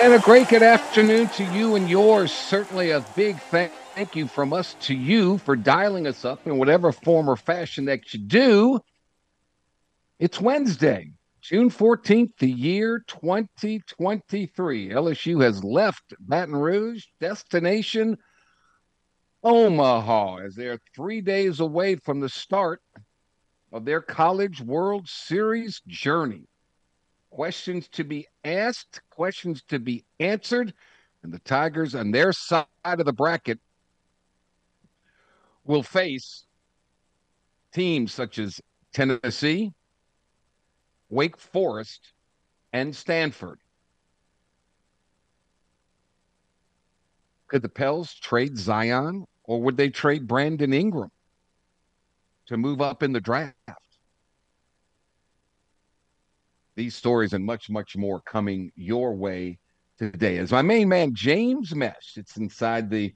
And a great good afternoon to you and yours. Certainly a big thank thank you from us to you for dialing us up in whatever form or fashion that you do. It's Wednesday, June 14th, the year 2023. LSU has left Baton Rouge, destination Omaha, as they're three days away from the start of their College World Series journey. Questions to be asked, questions to be answered, and the Tigers on their side of the bracket will face teams such as Tennessee, Wake Forest, and Stanford. Could the Pels trade Zion or would they trade Brandon Ingram to move up in the draft? These stories and much, much more coming your way today. As my main man, James Mesh, it's inside the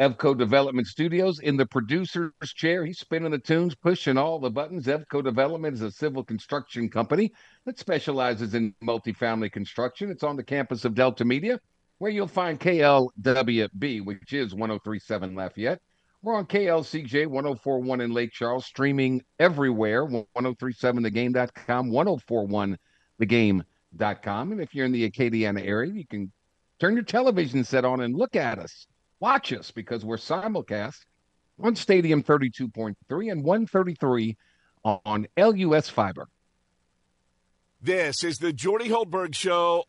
Evco Development Studios in the producer's chair. He's spinning the tunes, pushing all the buttons. Evco Development is a civil construction company that specializes in multifamily construction. It's on the campus of Delta Media, where you'll find KLWB, which is 1037 Lafayette. We're on KLCJ 1041 in Lake Charles, streaming everywhere 1037thegame.com, 1041thegame.com. And if you're in the Acadiana area, you can turn your television set on and look at us Watch us because we're simulcast on Stadium 32.3 and 133 on LUS Fiber. This is the Jordy Hultberg Show.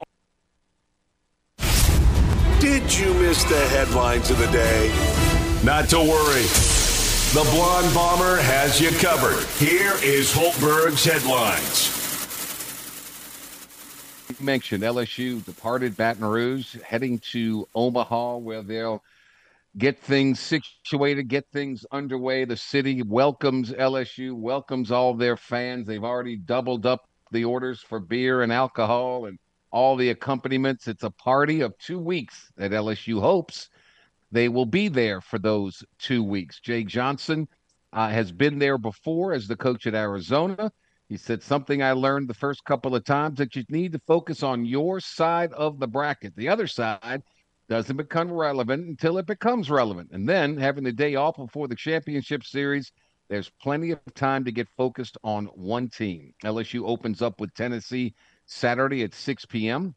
Did you miss the headlines of the day? Not to worry. The Blonde Bomber has you covered. Here is Hultberg's headlines. You mentioned LSU departed Baton Rouge, heading to Omaha, where they'll get things situated, get things underway. The city welcomes LSU, welcomes all their fans. They've already doubled up the orders for beer and alcohol and all the accompaniments. It's a party of two weeks that LSU hopes they will be there for those two weeks. Jay Johnson uh, has been there before as the coach at Arizona. He said something I learned the first couple of times that you need to focus on your side of the bracket. The other side doesn't become relevant until it becomes relevant. And then having the day off before the championship series, there's plenty of time to get focused on one team. LSU opens up with Tennessee Saturday at 6 p.m.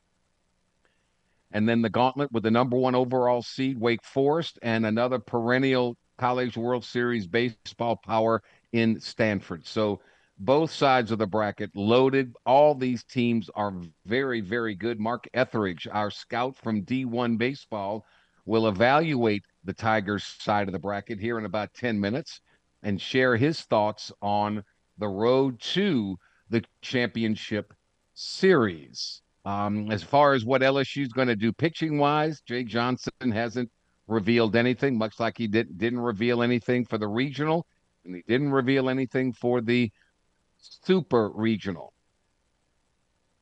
And then the gauntlet with the number one overall seed, Wake Forest, and another perennial College World Series baseball power in Stanford. So both sides of the bracket loaded. All these teams are very, very good. Mark Etheridge, our scout from D1 Baseball, will evaluate the Tigers side of the bracket here in about 10 minutes and share his thoughts on the road to the championship series. Um, as far as what LSU is going to do pitching wise, Jay Johnson hasn't revealed anything, much like he did, didn't reveal anything for the regional, and he didn't reveal anything for the super regional.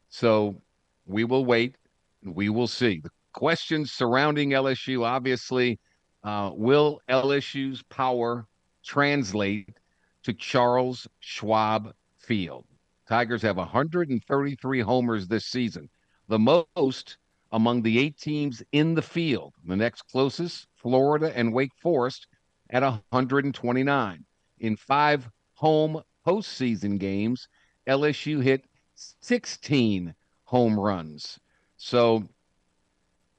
So we will wait. and We will see. The questions surrounding LSU obviously uh, will LSU's power translate to Charles Schwab Field? Tigers have 133 homers this season, the most among the eight teams in the field. The next closest, Florida and Wake Forest, at 129. In five home postseason games, LSU hit 16 home runs. So,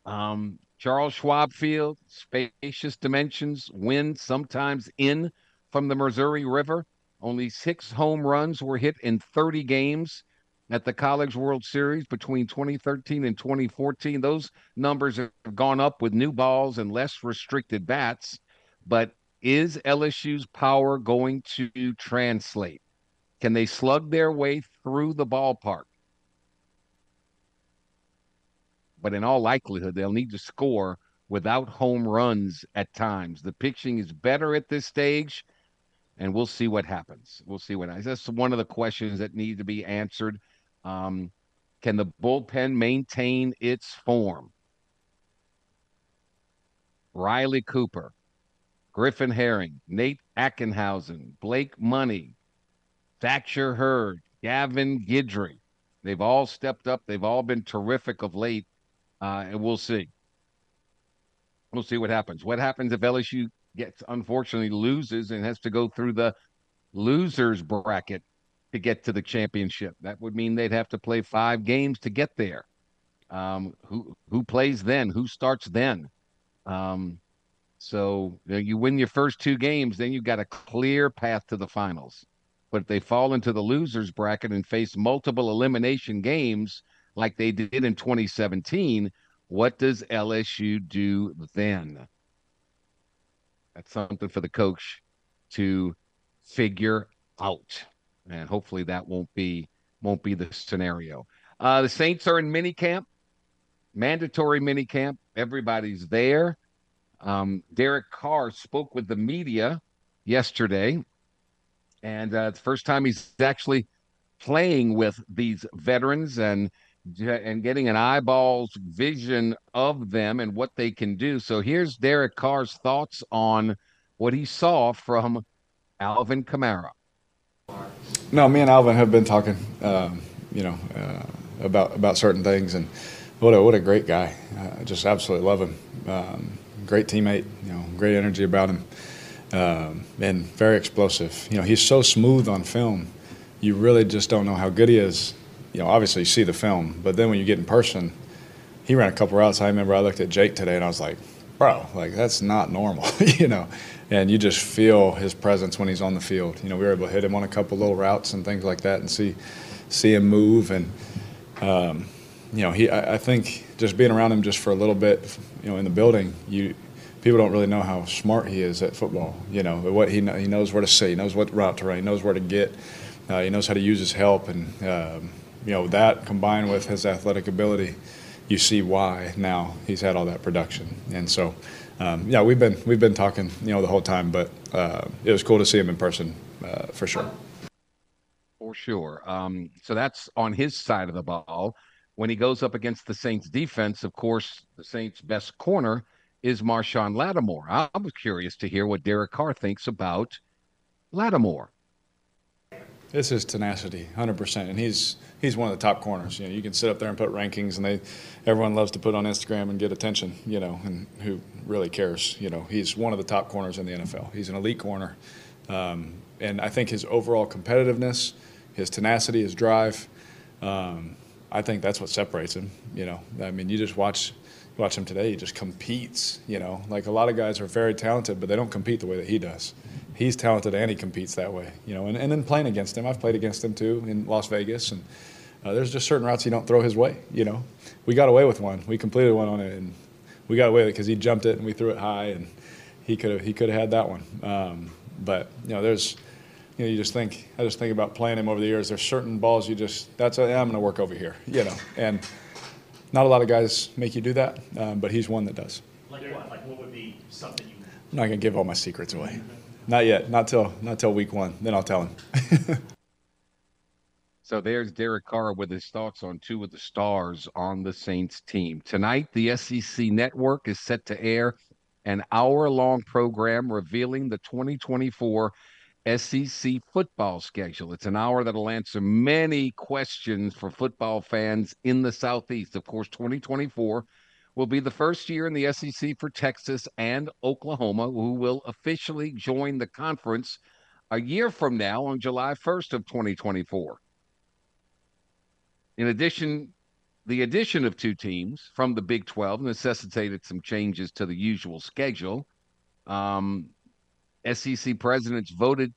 um, Charles Schwab Field, spacious dimensions, wind sometimes in from the Missouri River. Only six home runs were hit in 30 games at the College World Series between 2013 and 2014. Those numbers have gone up with new balls and less restricted bats. But is LSU's power going to translate? Can they slug their way through the ballpark? But in all likelihood, they'll need to score without home runs at times. The pitching is better at this stage, and we'll see what happens. We'll see what happens. That's one of the questions that need to be answered. Um, can the bullpen maintain its form? Riley Cooper, Griffin Herring, Nate Ackenhausen, Blake Money, Thatcher Hurd, Gavin Guidry. They've all stepped up. They've all been terrific of late, uh, and we'll see. We'll see what happens. What happens if LSU gets unfortunately loses and has to go through the losers bracket to get to the championship? That would mean they'd have to play five games to get there. Um, who who plays then? Who starts then? Um, so you, know, you win your first two games, then you've got a clear path to the finals. But if they fall into the losers bracket and face multiple elimination games like they did in 2017, what does LSU do then? That's something for the coach to figure out, and hopefully that won't be won't be the scenario. Uh, the Saints are in mini camp, mandatory mini camp. Everybody's there. Um, Derek Carr spoke with the media yesterday and uh, it's the first time he's actually playing with these veterans and and getting an eyeballs vision of them and what they can do. So here's Derek Carr's thoughts on what he saw from Alvin Kamara. No, me and Alvin have been talking, um, you know, uh, about about certain things, and what a what a great guy. I just absolutely love him. Um, great teammate, you know, great energy about him um, and very explosive. You know, he's so smooth on film. You really just don't know how good he is. You know, obviously you see the film, but then when you get in person, he ran a couple routes. I remember I looked at Jake today and I was like, bro, like that's not normal, you know. And you just feel his presence when he's on the field. You know, we were able to hit him on a couple little routes and things like that, and see see him move. And um, you know, he I, I think just being around him just for a little bit, you know, in the building, you people don't really know how smart he is at football. You know, what he he knows where to see, he knows what route to run, he knows where to get, uh, he knows how to use his help, and um, you know that combined with his athletic ability, you see why now he's had all that production. And so, um, yeah, we've been we've been talking, you know, the whole time, but uh, it was cool to see him in person uh, for sure. For sure. Um, so that's on his side of the ball. When he goes up against the Saints defense, of course, the Saints' best corner is Marshon Lattimore. I, I was curious to hear what Derek Carr thinks about Lattimore. This is tenacity, hundred percent, and he's he's one of the top corners. You know, you can sit up there and put rankings, and they everyone loves to put on Instagram and get attention. You know, and who really cares? You know, he's one of the top corners in the NFL. He's an elite corner, um, and I think his overall competitiveness, his tenacity, his drive, um, I think that's what separates him. You know, I mean, you just watch watch him today, he just competes. You know, like a lot of guys are very talented, but they don't compete the way that he does. He's talented and he competes that way. You know, and, and then playing against him, I've played against him too in Las Vegas, and uh, there's just certain routes you don't throw his way. You know, we got away with one. We completed one on it, and we got away with it because he jumped it and we threw it high, and he could have he could have had that one. Um, but you know, there's you know, you just think I just think about playing him over the years. There's certain balls you just that's I'm going to work over here, you know, and not a lot of guys make you do that, um, but he's one that does. Like what? Like what would be something you? I'm not gonna give all my secrets away. Not yet. Not till not till week one. Then I'll tell him. so there's Derek Carr with his thoughts on two of the stars on the Saints team tonight. The SEC Network is set to air an hour-long program revealing the 2024 SEC football schedule. It's an hour that'll answer many questions for football fans in the Southeast. Of course, 2024 will be the first year in the SEC for Texas and Oklahoma, who will officially join the conference a year from now on July 1st of 2024. In addition, the addition of two teams from the Big 12 necessitated some changes to the usual schedule. Um, SEC presidents voted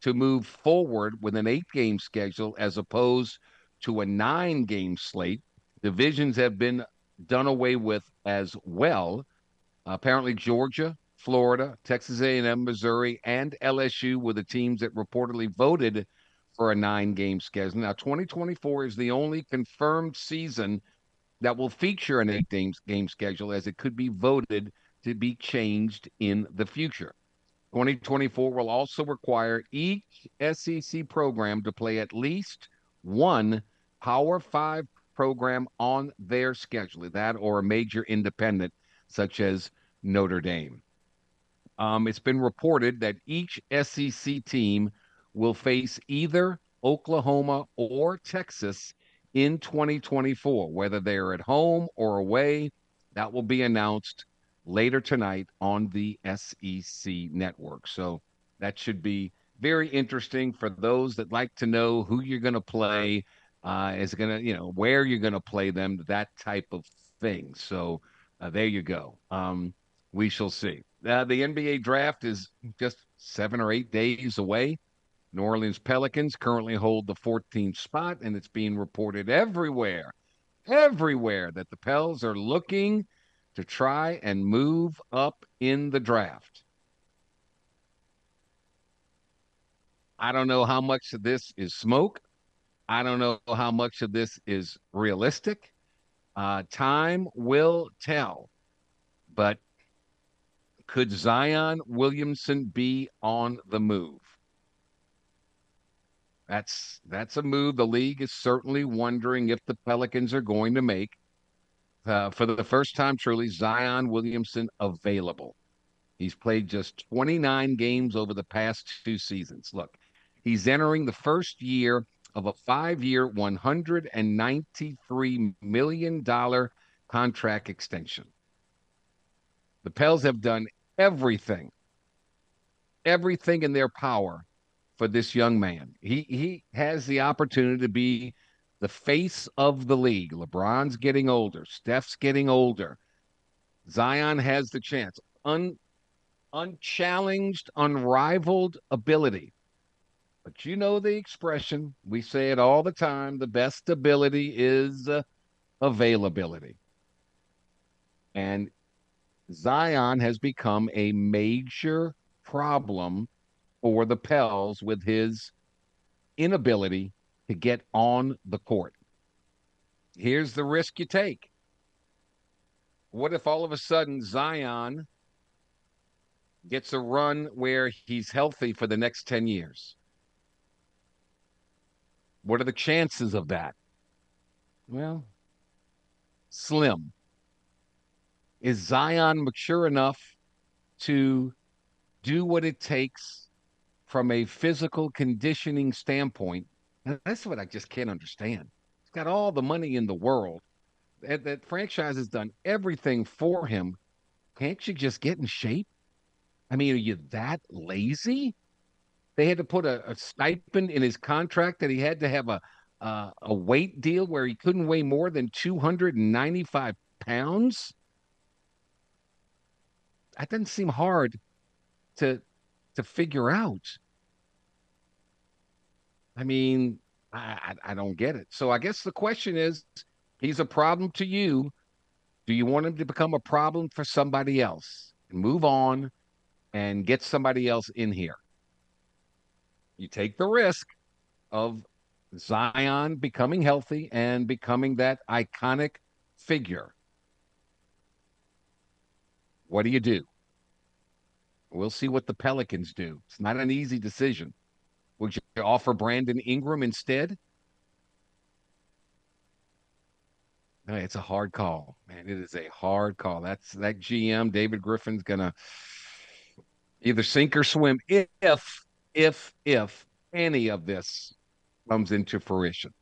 to move forward with an eight game schedule as opposed to a nine game slate. Divisions have been done away with as well. Apparently, Georgia, Florida, Texas A&M, Missouri, and LSU were the teams that reportedly voted for a nine game schedule. Now, 2024 is the only confirmed season that will feature an eight game, schedule as it could be voted to be changed in the future. 2024 will also require each SEC program to play at least one Power Five program on their schedule, that or a major independent such as Notre Dame. Um, it's been reported that each SEC team will face either Oklahoma or Texas in 2024, whether they're at home or away. That will be announced later tonight on the SEC network. So that should be very interesting for those that like to know who you're going to play, uh, is going to, you know, where you're going to play them, that type of thing. So uh, there you go. Um, we shall see. Uh, the NBA draft is just seven or eight days away. New Orleans Pelicans currently hold the 14th spot, and it's being reported everywhere, everywhere that the Pels are looking to try and move up in the draft. I don't know how much of this is smoke. I don't know how much of this is realistic. Uh, time will tell. But could Zion Williamson be on the move? That's that's a move the league is certainly wondering if the Pelicans are going to make. Uh, for the first time, truly, Zion Williamson available. He's played just 29 games over the past two seasons. Look, he's entering the first year of a five-year, 193 million dollar contract extension. The Pels have done everything, everything in their power for this young man. He he has the opportunity to be the face of the league. LeBron's getting older, Steph's getting older. Zion has the chance. Un, unchallenged, unrivaled ability. But you know the expression. We say it all the time. The best ability is uh, availability. And Zion has become a major problem for the Pels with his inability to get on the court. Here's the risk you take. What if all of a sudden Zion gets a run where he's healthy for the next 10 years? What are the chances of that? Well, slim. Is Zion mature enough to do what it takes from a physical conditioning standpoint? And that's what I just can't understand. He's got all the money in the world. That, that franchise has done everything for him. Can't you just get in shape? I mean, are you that lazy? They had to put a, a stipend in his contract that he had to have a a weight deal where he couldn't weigh more than 295 pounds that doesn't seem hard to to figure out. I mean, I, I don't get it. So I guess the question is, he's a problem to you. Do you want him to become a problem for somebody else? Move on and get somebody else in here. You take the risk of Zion becoming healthy and becoming that iconic figure. What do you do? We'll see what the Pelicans do. It's not an easy decision. Would you offer Brandon Ingram instead? No, it's a hard call, man. It is a hard call. That's that GM David Griffin's gonna either sink or swim if if if any of this comes into fruition.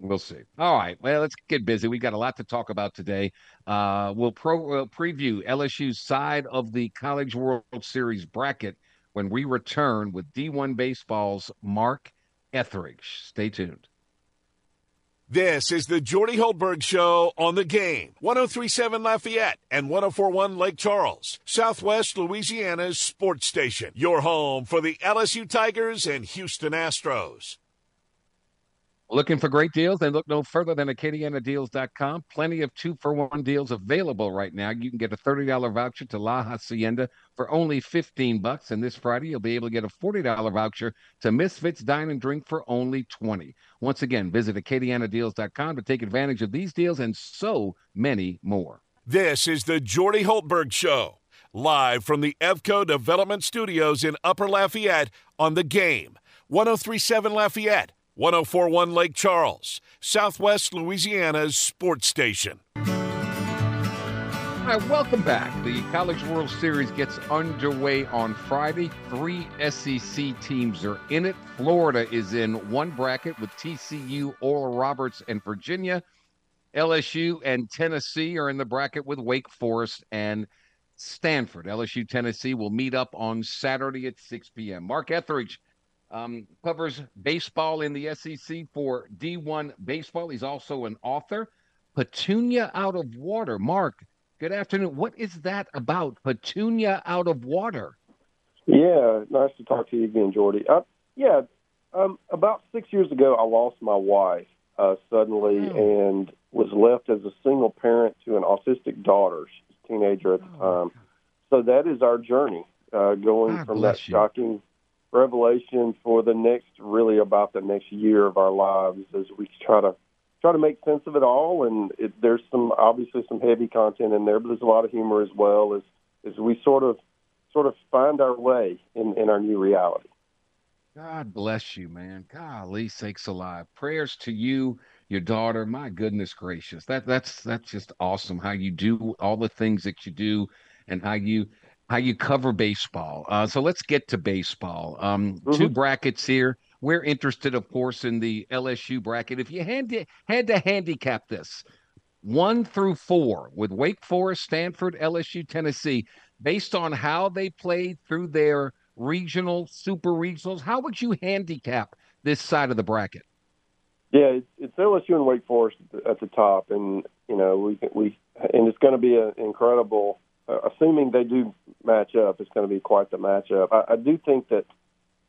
We'll see. All right. Well, let's get busy. We got a lot to talk about today. Uh, we'll pro we'll preview LSU's side of the College World Series bracket when we return with D1 Baseball's Mark Etheridge. Stay tuned. This is the Jordy Hultberg Show on the game. 1037 Lafayette and 1041 Lake Charles, Southwest Louisiana's sports station. Your home for the LSU Tigers and Houston Astros. Looking for great deals? Then look no further than AcadianaDeals.com. Plenty of two for one deals available right now. You can get a $30 voucher to La Hacienda for only 15 bucks. And this Friday, you'll be able to get a $40 voucher to Misfits Dine and Drink for only 20. Once again, visit AcadianaDeals.com to take advantage of these deals and so many more. This is the Jordy Hultberg Show, live from the Evco Development Studios in Upper Lafayette on the game. 1037 Lafayette 1041 Lake Charles, Southwest Louisiana's sports station. Right, welcome back. The College World Series gets underway on Friday. Three SEC teams are in it. Florida is in one bracket with TCU, Oral Roberts, and Virginia. LSU and Tennessee are in the bracket with Wake Forest and Stanford. LSU, Tennessee will meet up on Saturday at 6 p.m. Mark Etheridge um, covers baseball in the SEC for D1 Baseball. He's also an author. Petunia out of water. Mark, good afternoon. What is that about? Petunia out of water. Yeah, nice to talk to you again, Jordy. Uh, yeah, um, about six years ago, I lost my wife uh, suddenly oh. and was left as a single parent to an autistic daughter. She's a teenager at the oh, time. So that is our journey, uh, going God from that you. Revelation for the next really about the next year of our lives as we try to try to make sense of it all. And it, there's some obviously some heavy content in there but there's a lot of humor as well as as we sort of sort of find our way in in our new reality. God bless you man. Golly sakes alive. Prayers to you your daughter. My goodness gracious. That that's that's just awesome how you do all the things that you do and how you how you cover baseball. Uh, so let's get to baseball. Um, mm-hmm. Two brackets here. We're interested, of course, in the LSU bracket. If you had to, had to handicap this, one through four, with Wake Forest, Stanford, LSU, Tennessee, based on how they played through their regional, super regionals, how would you handicap this side of the bracket? Yeah, it's LSU and Wake Forest at the top, and you know we we and it's going to be an incredible uh, assuming they do match up, it's going to be quite the matchup. I, I do think that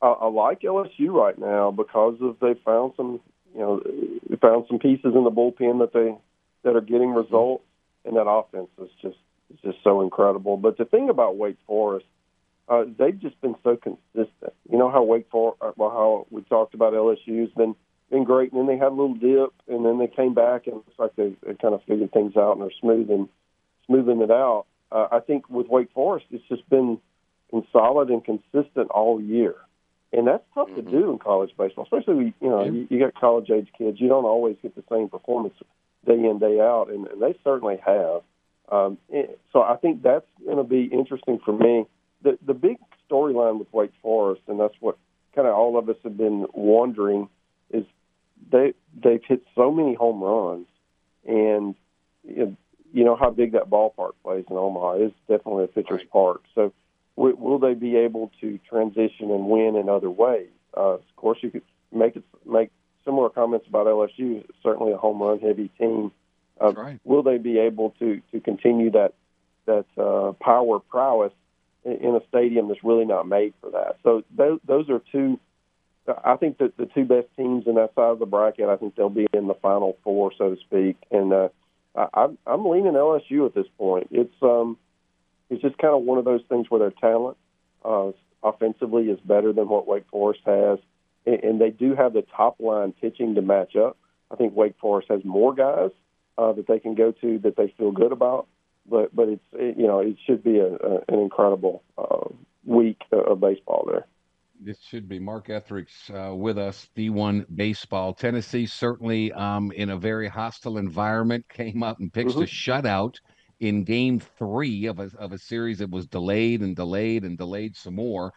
I, I like LSU right now because of they found some, you know, found some pieces in the bullpen that they that are getting results, and that offense is just is just so incredible. But the thing about Wake Forest, uh, they've just been so consistent. You know how Wake Forest, uh, well, how we talked about LSU's been been great, and then they had a little dip, and then they came back, and it looks like they, they kind of figured things out and are smoothing smoothing it out uh, I think with Wake Forest, it's just been, been solid and consistent all year, and that's tough mm-hmm. to do in college baseball. Especially when, you know yeah. you, you got college age kids. You don't always get the same performance day in day out, and, and they certainly have. Um, so I think that's going to be interesting for me. The the big storyline with Wake Forest, and that's what kind of all of us have been wondering, is they they've hit so many home runs, and you know, you know how big that ballpark plays in Omaha. It's definitely a pitcher's right. park. So, w- will they be able to transition and win in other ways? Uh, of course, you could make it make similar comments about LSU. Certainly, a home run heavy team. Uh, right. Will they be able to to continue that that uh, power prowess in, in a stadium that's really not made for that? So those, those are two. I think that the two best teams in that side of the bracket. I think they'll be in the final four, so to speak, and. Uh, I, I'm leaning LSU at this point. It's um, it's just kind of one of those things where their talent uh, offensively is better than what Wake Forest has, and, and they do have the top line pitching to match up. I think Wake Forest has more guys uh, that they can go to that they feel good about, but but it's it, you know it should be a, a, an incredible uh, week of baseball there this should be Mark Etheridge uh, with us, D1 Baseball. Tennessee certainly um, in a very hostile environment came up and pitched mm-hmm. a shutout in game three of a, of a series that was delayed and delayed and delayed some more.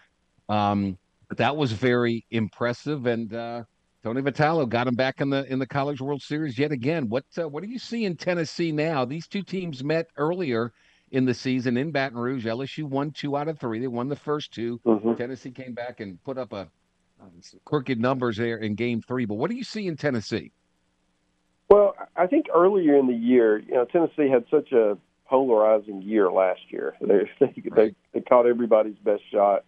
Um, but that was very impressive. And uh, Tony Vitello got him back in the in the College World Series yet again. What uh, what do you see in Tennessee now? These two teams met earlier in the season in Baton Rouge. LSU won two out of three. They won the first 2 mm-hmm. Tennessee came back and put up a um, crooked numbers there in game three. But what do you see in Tennessee? Well, I think earlier in the year, you know, Tennessee had such a polarizing year last year. They they, right. they, they caught everybody's best shot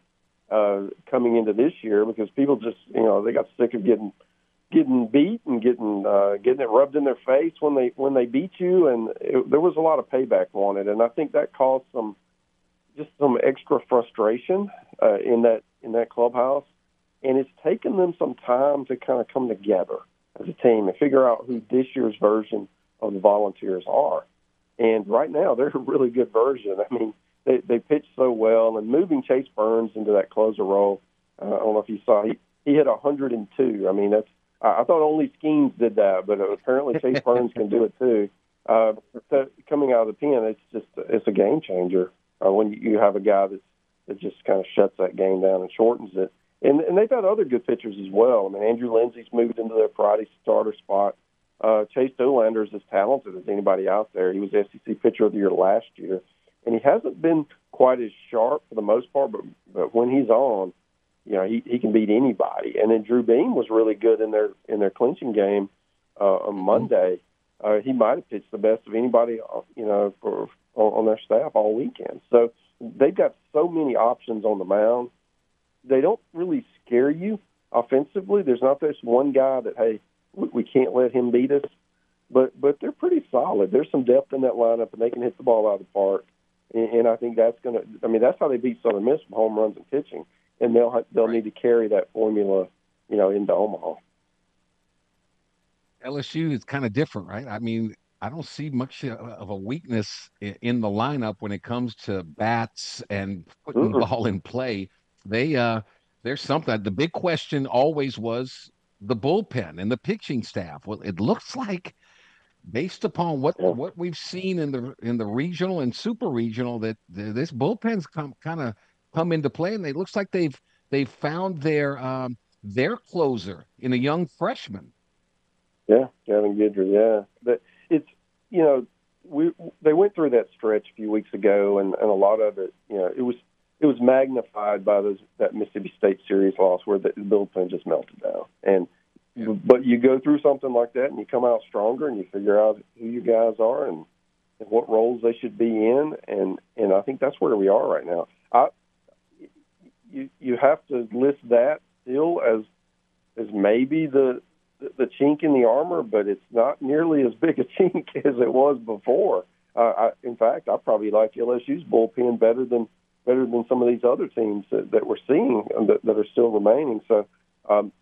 uh, coming into this year because people just, you know, they got sick of getting getting beat and getting uh, getting it rubbed in their face when they when they beat you, and it, there was a lot of payback wanted, and I think that caused some just some extra frustration uh, in that in that clubhouse, and it's taken them some time to kind of come together as a team and figure out who this year's version of the Volunteers are. And right now, they're a really good version. I mean, they they pitch so well, and moving Chase Burns into that closer role. Uh, I don't know if you saw he he hit 102. I mean, that's I, I thought only Skenes did that, but apparently Chase Burns can do it too. Uh, so coming out of the pen, it's just it's a game changer uh, when you have a guy that that just kind of shuts that game down and shortens it. And and they've had other good pitchers as well. I mean, Andrew Lindsey's moved into their Friday starter spot. Uh, Chase Dollander is as talented as anybody out there. He was SEC Pitcher of the Year last year, and he hasn't been quite as sharp for the most part. But but when he's on, you know, he he can beat anybody. And then Drew Beam was really good in their in their clinching game uh, on Monday. Uh, he might have pitched the best of anybody, uh, you know, for on, their staff all weekend. So they've got so many options on the mound. They don't really scare you offensively. There's not this one guy that hey we, we can't let him beat us. But but they're pretty solid. There's some depth in that lineup, and they can hit the ball out of the park. And, and I think that's going to. I mean, that's how they beat Southern Miss from home runs and pitching. And they'll they'll right. need to carry that formula, you know, into Omaha. LSU is kind of different, right? I mean, I don't see much of a weakness in the lineup when it comes to bats and putting mm-hmm. the ball in play. They uh, there's something. The big question always was the bullpen and the pitching staff. Well, it looks like, based upon what what we've seen in the in the regional and super regional, that this bullpen's come kind of come into play, and it looks like they've they've found their um, their closer in a young freshman. Yeah, Gavin Guidry. Yeah, but it's you know we they went through that stretch a few weeks ago, and and a lot of it, you know, it was it was magnified by those that Mississippi State series loss where the, the bullpen just melted down. And yeah. but you go through something like that and you come out stronger and you figure out who you guys are and, and what roles they should be in and and I think that's where we are right now. I you you have to list that still as as maybe the the chink in the armor, but it's not nearly as big a chink as it was before. Uh, I, in fact, I probably like LSU's bullpen better than better than some of these other teams that, that we're seeing that, that are still remaining. So um,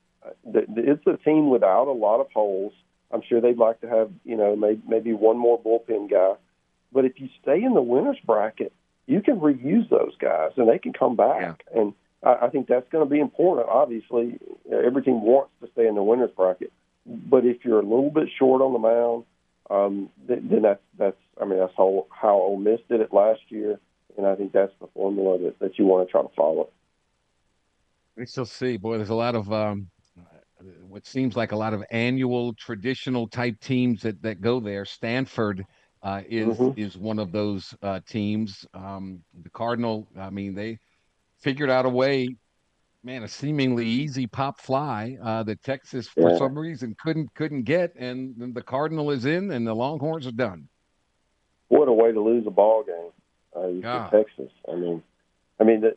the, the, it's a team without a lot of holes. I'm sure they'd like to have you know maybe, maybe one more bullpen guy, but if you stay in the winners bracket, you can reuse those guys and they can come back. Yeah. And I, I think that's going to be important. Obviously, every team wants to stay in the winners bracket, but if you're a little bit short on the mound, um, then, then that's that's I mean that's how how Ole Miss did it last year and I think that's the formula that, that you want to try to follow. We still see, boy. There's a lot of um, what seems like a lot of annual traditional type teams that that go there. Stanford uh, is mm-hmm. is one of those uh, teams. Um, the Cardinal, I mean, they figured out a way. Man, a seemingly easy pop fly uh, that Texas, for yeah. some reason, couldn't couldn't get, and the Cardinal is in, and the Longhorns are done. What a way to lose a ball game! uh. Texas. I mean, I mean that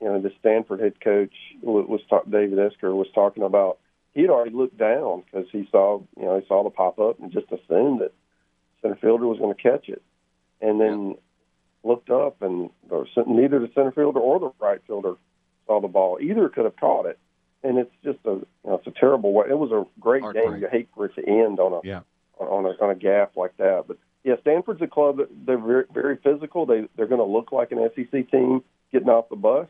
you know the Stanford head coach was talk, David Esquer was talking about he'd already looked down because he saw you know he saw the pop up and just assumed that center fielder was going to catch it, and then yeah. looked up and or neither the center fielder or the right fielder saw the ball. Either could have caught it, and it's just a you know, it's a terrible way. It was a great Hard game. Break. You hate for it to end on a yeah. on a on a gaffe like that, but yeah, Stanford's a club they're very, very physical. They they're going to look like an SEC team getting off the bus,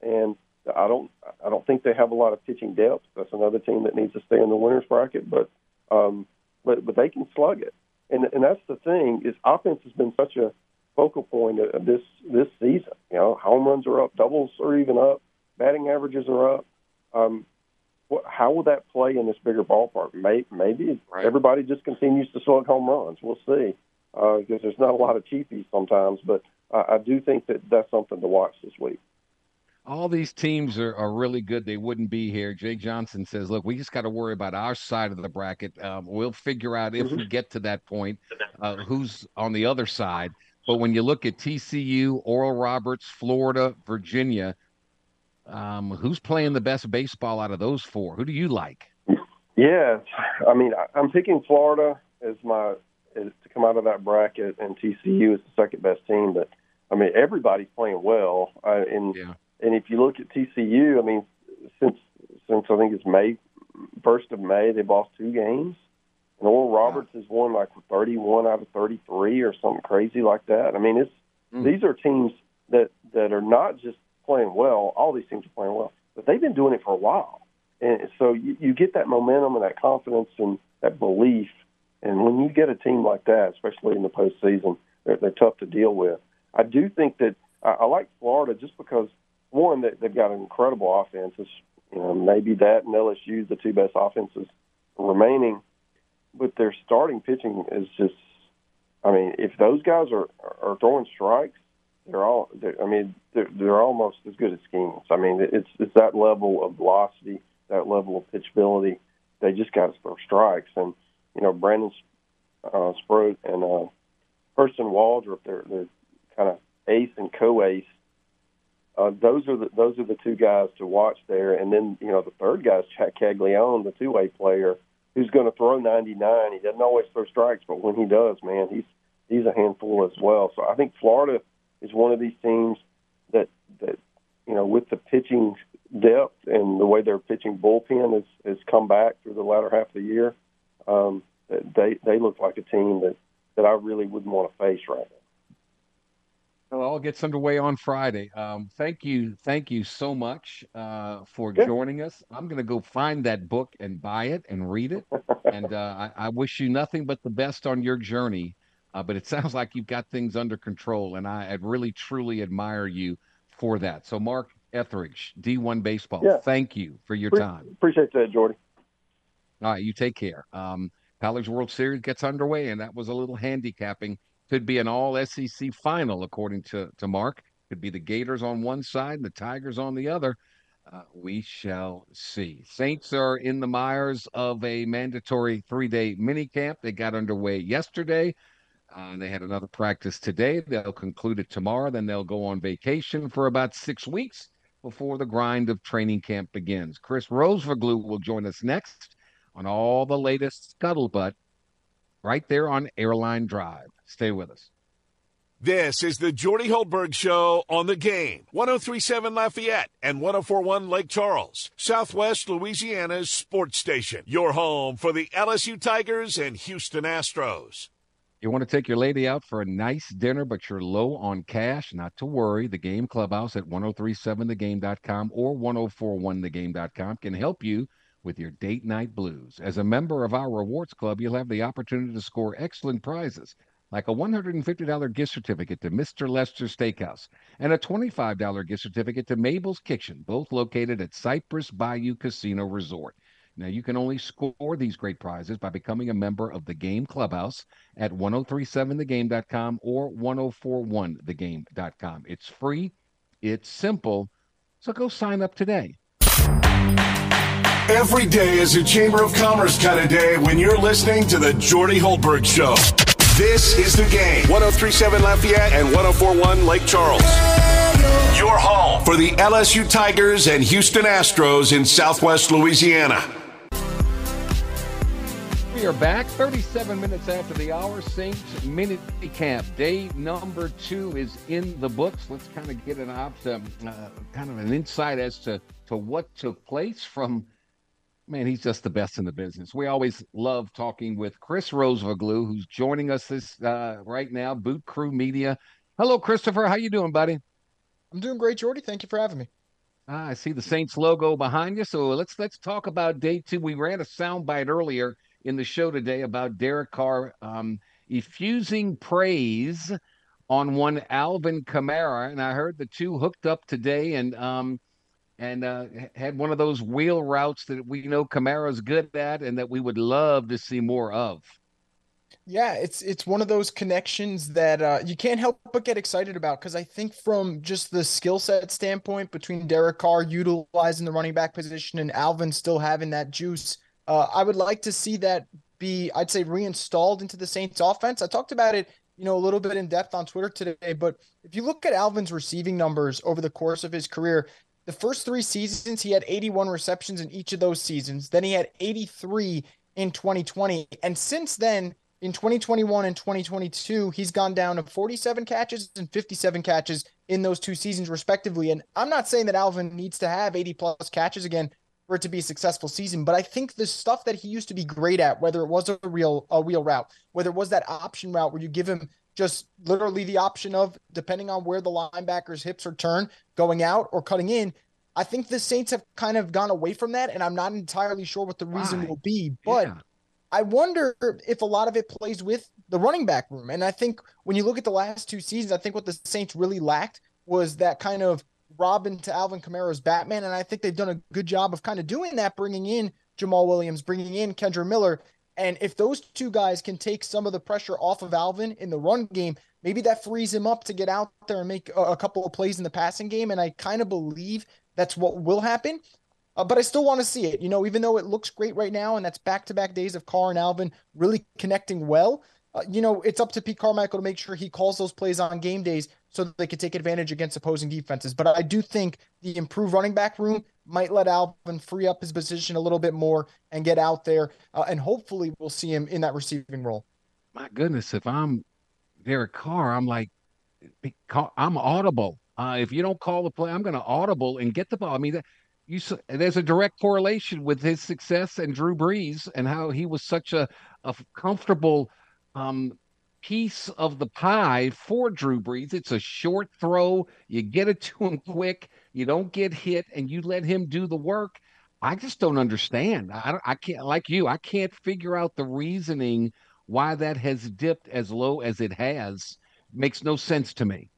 and I don't I don't think they have a lot of pitching depth. That's another team that needs to stay in the winners bracket, but um, but but they can slug it, and and that's the thing is offense has been such a focal point of this this season. You know, home runs are up, doubles are even up, batting averages are up. Um, what, how will that play in this bigger ballpark? Maybe, maybe right. everybody just continues to slug home runs. We'll see because uh, there's not a lot of cheapies sometimes. But uh, I do think that that's something to watch this week. All these teams are, are really good. They wouldn't be here. Jay Johnson says, "Look, we just got to worry about our side of the bracket. Um, we'll figure out if mm-hmm. we get to that point uh, who's on the other side." But when you look at TCU, Oral Roberts, Florida, Virginia, um, who's playing the best baseball out of those four? Who do you like? Yeah, I mean, I'm picking Florida as my as, to come out of that bracket, and TCU is the second best team. But I mean, everybody's playing well, uh, and Yeah. And if you look at TCU, I mean, since since I think it's May first of May, they've lost two games. And Oral Roberts has won like 31 out of 33 or something crazy like that. I mean, it's Mm. these are teams that that are not just playing well. All these teams are playing well, but they've been doing it for a while. And so you, you get that momentum and that confidence and that belief. And when you get a team like that, especially in the postseason, they're, they're tough to deal with. I do think that I, I like Florida just because one, that they've got an incredible offense. It's, you know, maybe that and LSU, the two best offenses remaining, but their starting pitching is just. I mean, if those guys are are throwing strikes, they're all. They're, I mean, they're, they're almost as good as Skenes. I mean, it's it's that level of velocity, that level of pitchability. They just got to throw strikes, and you know, Brandon uh, Sproat and uh, Hurston Waldrop, they're they're kind of ace and co-ace. Uh, those are the those are the two guys to watch there, and then you know the third guy is Jack Caglione, the two-way player, who's going to throw 99. He doesn't always throw strikes, but when he does, man, he's he's a handful as well. So I think Florida is one of these teams that that you know with the pitching depth and the way their pitching bullpen has has come back through the latter half of the year. Um, they they look like a team that that I really wouldn't want to face right now. Well, it all gets underway on Friday. Um, thank you, thank you so much uh, for Yeah. joining us. I'm going to go find that book and buy it and read it. and uh, I, I wish you nothing but the best on your journey. Uh, but it sounds like you've got things under control, and I, I really truly admire you for that. So, Mark Etheridge, D1 Baseball, Yeah. thank you for your Pre- time. Appreciate that, Jordy. All right, you take care. Um, College World Series gets underway, and that was a little handicapping. Could be an all SEC final, according to, to Mark. Could be the Gators on one side and the Tigers on the other. Uh, we shall see. Saints are in the mires of a mandatory three day mini camp. They got underway yesterday. Uh, they had another practice today. They'll conclude it tomorrow. Then they'll go on vacation for about six weeks before the grind of training camp begins. Chris Rosvoglou will join us next on all the latest scuttlebutt right there on Airline Drive. Stay with us. This is the Jordy Hultberg Show on the game. 1037 Lafayette and 1041 Lake Charles, Southwest Louisiana's sports station. Your home for the LSU Tigers and Houston Astros. You want to take your lady out for a nice dinner, but you're low on cash? Not to worry. The Game Clubhouse at 1037thegame.com or 1041thegame.com can help you with your date night blues. As a member of our rewards club, you'll have the opportunity to score excellent prizes like a $150 gift certificate to Mr. Lester Steakhouse and a $25 gift certificate to Mabel's Kitchen, both located at Cypress Bayou Casino Resort. Now, you can only score these great prizes by becoming a member of the Game Clubhouse at 1037thegame.com or 1041thegame.com. It's free, it's simple, so go sign up today. Every day is a Chamber of Commerce kind of day when you're listening to the Jordy Hultberg Show. This is the game. 1037 Lafayette and 1041 Lake Charles. Your home for the LSU Tigers and Houston Astros in Southwest Louisiana. We are back 37 minutes after the hour. Saints mini camp. Day number two is in the books. Let's kind of get an op- um, uh, kind of an insight as to, to what took place from man, he's just the best in the business. We always love talking with Chris Rosvoglou, who's joining us this uh, right now, Boot Crew Media. Hello, Christopher. How you doing, buddy? I'm doing great, Jordy. Thank you for having me. Ah, I see the Saints logo behind you. So let's let's talk about day two. We ran a soundbite earlier in the show today about Derek Carr um, effusing praise on one Alvin Kamara, and I heard the two hooked up today and um, and uh, had one of those wheel routes that we know Kamara's good at, and that we would love to see more of. Yeah, it's it's one of those connections that uh, you can't help but get excited about because I think from just the skill set standpoint between Derek Carr utilizing the running back position and Alvin still having that juice, uh, I would like to see that be, I'd say, reinstalled into the Saints offense. I talked about it, you know, a little bit in depth on Twitter today, but if you look at Alvin's receiving numbers over the course of his career, The first three seasons, he had 81 receptions in each of those seasons. Then he had 83 in 2020. And since then, in 2021 and 2022, he's gone down to 47 catches and 57 catches in those two seasons, respectively. And I'm not saying that Alvin needs to have 80 plus catches again for it to be a successful season, but I think the stuff that he used to be great at, whether it was a real a wheel route, whether it was that option route where you give him just literally the option of depending on where the linebacker's hips are turned, going out or cutting in. I think the Saints have kind of gone away from that, and I'm not entirely sure what the reason Why? will be. But Yeah. I wonder if a lot of it plays with the running back room. And I think when you look at the last two seasons, I think what the Saints really lacked was that kind of Robin to Alvin Kamara's Batman. And I think they've done a good job of kind of doing that, bringing in Jamaal Williams, bringing in Kendre Miller. And if those two guys can take some of the pressure off of Alvin in the run game, maybe that frees him up to get out there and make a, a couple of plays in the passing game. And I kind of believe that's what will happen. Uh, but I still want to see it. You know, even though it looks great right now, and that's back to back days of Carr and Alvin really connecting well. Uh, you know, it's up to Pete Carmichael to make sure he calls those plays on game days so that they can take advantage against opposing defenses. But I do think the improved running back room might let Alvin free up his position a little bit more and get out there. Uh, and hopefully we'll see him in that receiving role. My goodness, if I'm Derek Carr, I'm like, I'm audible. Uh, if you don't call the play, I'm going to audible and get the ball. I mean, that, you there's a direct correlation with his success and Drew Brees and how he was such a a comfortable um, piece of the pie for Drew Brees. It's a short throw. You get it to him quick. You don't get hit, and you let him do the work. I just don't understand. I, I can't, like you, I can't figure out the reasoning why that has dipped as low as it has. Makes no sense to me.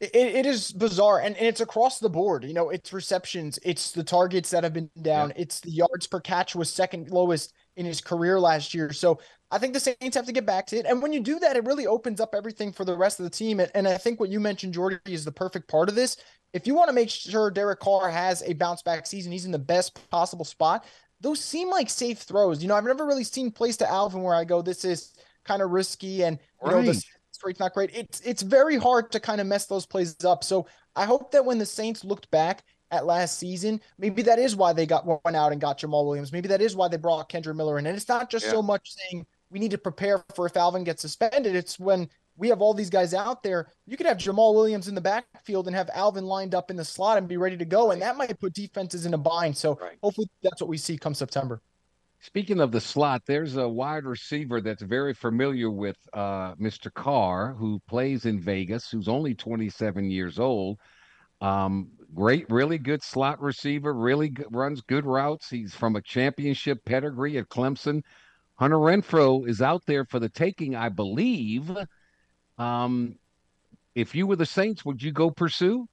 It, it is bizarre and, and it's across the board. You know, it's receptions, it's the targets that have been down, it's the yards per catch was second lowest in his career last year. So I think the Saints have to get back to it. And when you do that, it really opens up everything for the rest of the team. And, and I think what you mentioned, Jordy, is the perfect part of this. If you want to make sure Derek Carr has a bounce back season, he's in the best possible spot. Those seem like safe throws. You know, I've never really seen plays to Alvin where I go, this is kind of risky and you know the Right. rate's not great. It's it's very hard to kind of mess those plays up. So I hope that when the Saints looked back at last season, maybe that is why they got one out and got Jamaal Williams. Maybe that is why they brought Kendre Miller in. And it's not just Yeah. so much saying we need to prepare for if Alvin gets suspended. It's when we have all these guys out there. You could have Jamaal Williams in the backfield and have Alvin lined up in the slot and be ready to go. And that might put defenses in a bind. So Right. hopefully that's what we see come September. Speaking of the slot, there's a wide receiver that's very familiar with uh, Mr. Carr, who plays in Vegas, who's only 27 years old. Um, great, really good slot receiver, really good, runs good routes. He's from a championship pedigree at Clemson. Hunter Renfrow is out there for the taking, I believe. Um, if you were the Saints, would you go pursue?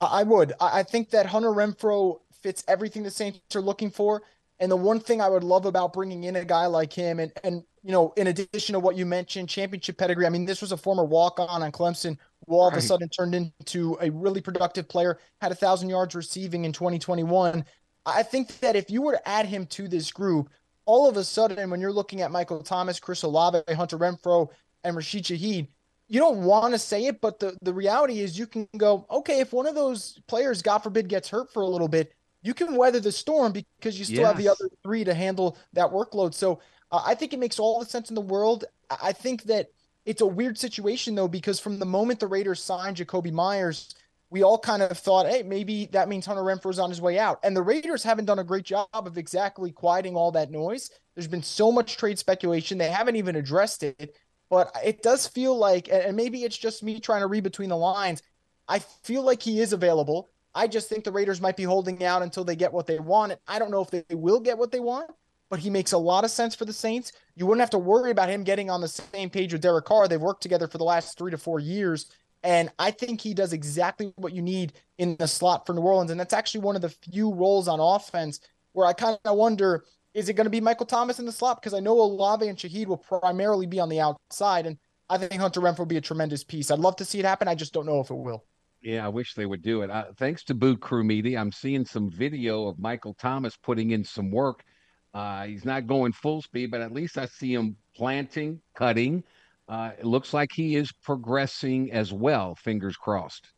I would. I I think that Hunter Renfrow fits everything the Saints are looking for. And the one thing I would love about bringing in a guy like him, and and you know, in addition to what you mentioned, championship pedigree. I mean, this was a former walk on on Clemson who all of a sudden turned into a really productive player, had a thousand yards receiving in 2021. I think that if you were to add him to this group, all of a sudden, when you're looking at Michael Thomas, Chris Olave, Hunter Renfrow, and Rashid Shaheed, you don't want to say it, but the, the reality is you can go, okay, if one of those players, God forbid, gets hurt for a little bit, you can weather the storm because you still have the other three to handle that workload. So uh, I think it makes all the sense in the world. I I think that it's a weird situation though, because from the moment the Raiders signed Jakobi Meyers, we all kind of thought, hey, maybe that means Hunter Renfrow's on his way out. And the Raiders haven't done a great job of exactly quieting all that noise. There's been so much trade speculation. They haven't even addressed it. But it does feel like, and maybe it's just me trying to read between the lines. I feel like he is available. I just think the Raiders might be holding out until they get what they want. And I don't know if they will get what they want, but he makes a lot of sense for the Saints. You wouldn't have to worry about him getting on the same page with Derek Carr. They've worked together for the last three to four years. And I think he does exactly what you need in the slot for New Orleans. And that's actually one of the few roles on offense where I kind of wonder is it going to be Michael Thomas in the slot? Because I know Olave and Shaheed will primarily be on the outside. And I think Hunter Renfrow will be a tremendous piece. I'd love to see it happen. I just don't know if it will. Yeah, I wish they would do it. Uh, thanks to Boot Crew Media, I'm seeing some video of Michael Thomas putting in some work. Uh, he's not going full speed, but at least I see him planting, cutting. Uh, it looks like he is progressing as well. Fingers crossed.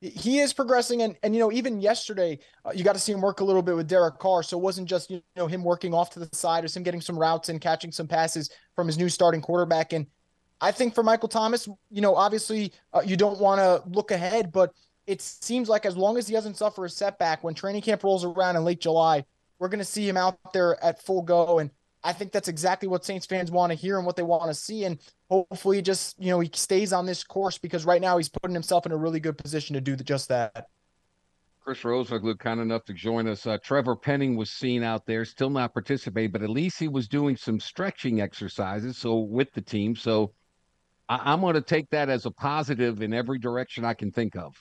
he is progressing. And, and you know, even yesterday, uh, you got to see him work a little bit with Derek Carr. So it wasn't just, you know, him working off to the side, or him getting some routes and catching some passes from his new starting quarterback. And I think for Michael Thomas, you know, obviously uh, you don't want to look ahead, but it seems like as long as he doesn't suffer a setback when training camp rolls around in late July, we're going to see him out there at full go. And I think that's exactly what Saints fans want to hear and what they want to see. And hopefully, just you know, he stays on this course because right now he's putting himself in a really good position to do just that. Chris Rosvoglou, kind enough to join us. Uh, Trevor Penning was seen out there, still not participating, but at least he was doing some stretching exercises. So with the team, so I- I'm going to take that as a positive in every direction I can think of.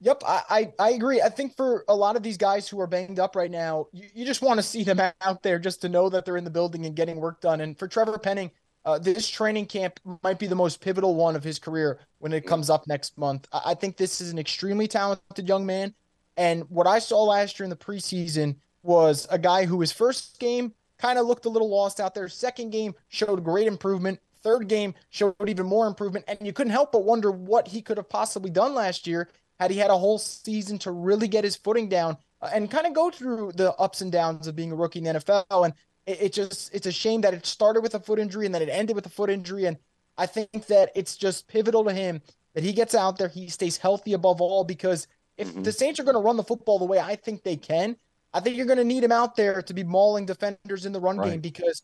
Yep, I, I, agree. I think for a lot of these guys who are banged up right now, you, you just want to see them out there just to know that they're in the building and getting work done. And for Trevor Penning, uh, this training camp might be the most pivotal one of his career when it comes up next month. I, I think this is an extremely talented young man. And what I saw last year in the preseason was a guy who his first game kind of looked a little lost out there. Second game showed great improvement. Third game showed even more improvement. And you couldn't help but wonder what he could have possibly done last year had he had a whole season to really get his footing down uh, and kind of go through the ups and downs of being a rookie in the NFL. And it, it, just it's a shame that it started with a foot injury and then it ended with a foot injury. And I think that it's just pivotal to him that he gets out there, he stays healthy above all. Because if mm-hmm. the Saints are going to run the football the way I think they can, I think you're going to need him out there to be mauling defenders in the run right. game because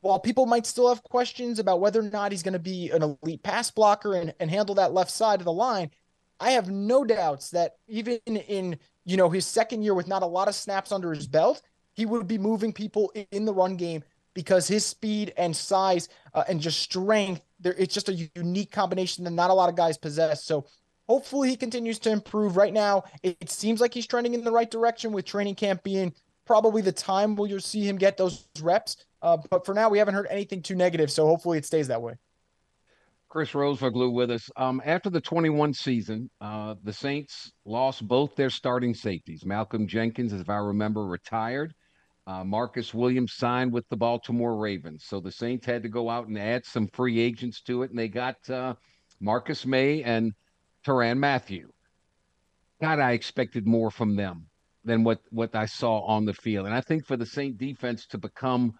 while people might still have questions about whether or not he's going to be an elite pass blocker and, and handle that left side of the line, I have no doubts that even in you know his second year with not a lot of snaps under his belt, he would be moving people in the run game because his speed and size uh, and just strength there it's just a unique combination that not a lot of guys possess. So hopefully he continues to improve. Right now, it, it seems like he's trending in the right direction with training camp being probably the time where you'll see him get those reps. Uh, but for now, we haven't heard anything too negative, so hopefully it stays that way. Chris Rosvoglou with us. Um, after the 21 season, uh, the Saints lost both their starting safeties. Malcolm Jenkins, if I remember, retired. Uh, Marcus Williams signed with the Baltimore Ravens. So the Saints had to go out and add some free agents to it, and they got uh, Marcus Maye and Tyrann Mathieu. God, I expected more from them than what, what I saw on the field. And I think for the Saint defense to become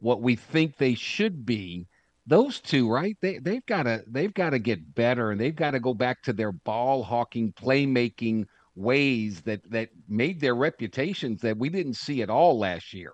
what we think they should be – those two, right? They they've got to they've got to get better, and they've got to go back to their ball hawking, playmaking ways that that made their reputations that we didn't see at all last year.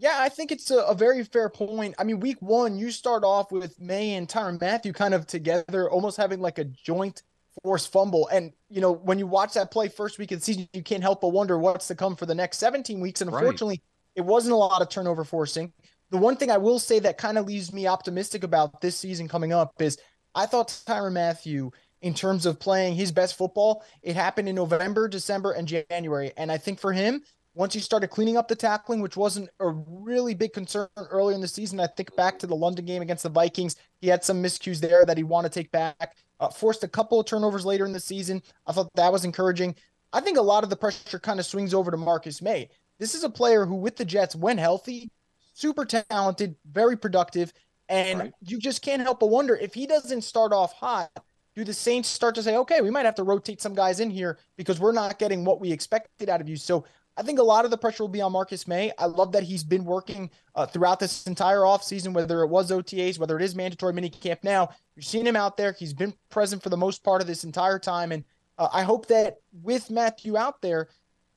Yeah, I think it's a, a, very fair point. I mean, week one, you start off with Maye and Tyrann Mathieu kind of together, almost having like a joint force fumble. And, you know, when you watch that play first week of the season, you can't help but wonder what's to come for the next 17 weeks. And unfortunately, right. it wasn't a lot of turnover forcing the one thing I will say that kind of leaves me optimistic about this season coming up is I thought Tyrann Mathieu, in terms of playing his best football, it happened in November, December, and January. And I think for him, once he started cleaning up the tackling, which wasn't a really big concern earlier in the season, I think back to the London game against the Vikings, he had some miscues there that he wanted to take back. Uh, forced a couple of turnovers later in the season. I thought that was encouraging. I think a lot of the pressure kind of swings over to Marcus Maye. This is a player who, with the Jets, when healthy, super talented, very productive. And right. you just can't help but wonder if he doesn't start off hot, do the Saints start to say, okay, we might have to rotate some guys in here because we're not getting what we expected out of you? So I think a lot of the pressure will be on Marcus Maye. I love that he's been working uh, throughout this entire offseason, whether it was OTAs, whether it is mandatory minicamp now. You're seeing him out there. He's been present for the most part of this entire time. And uh, I hope that with Mathieu out there,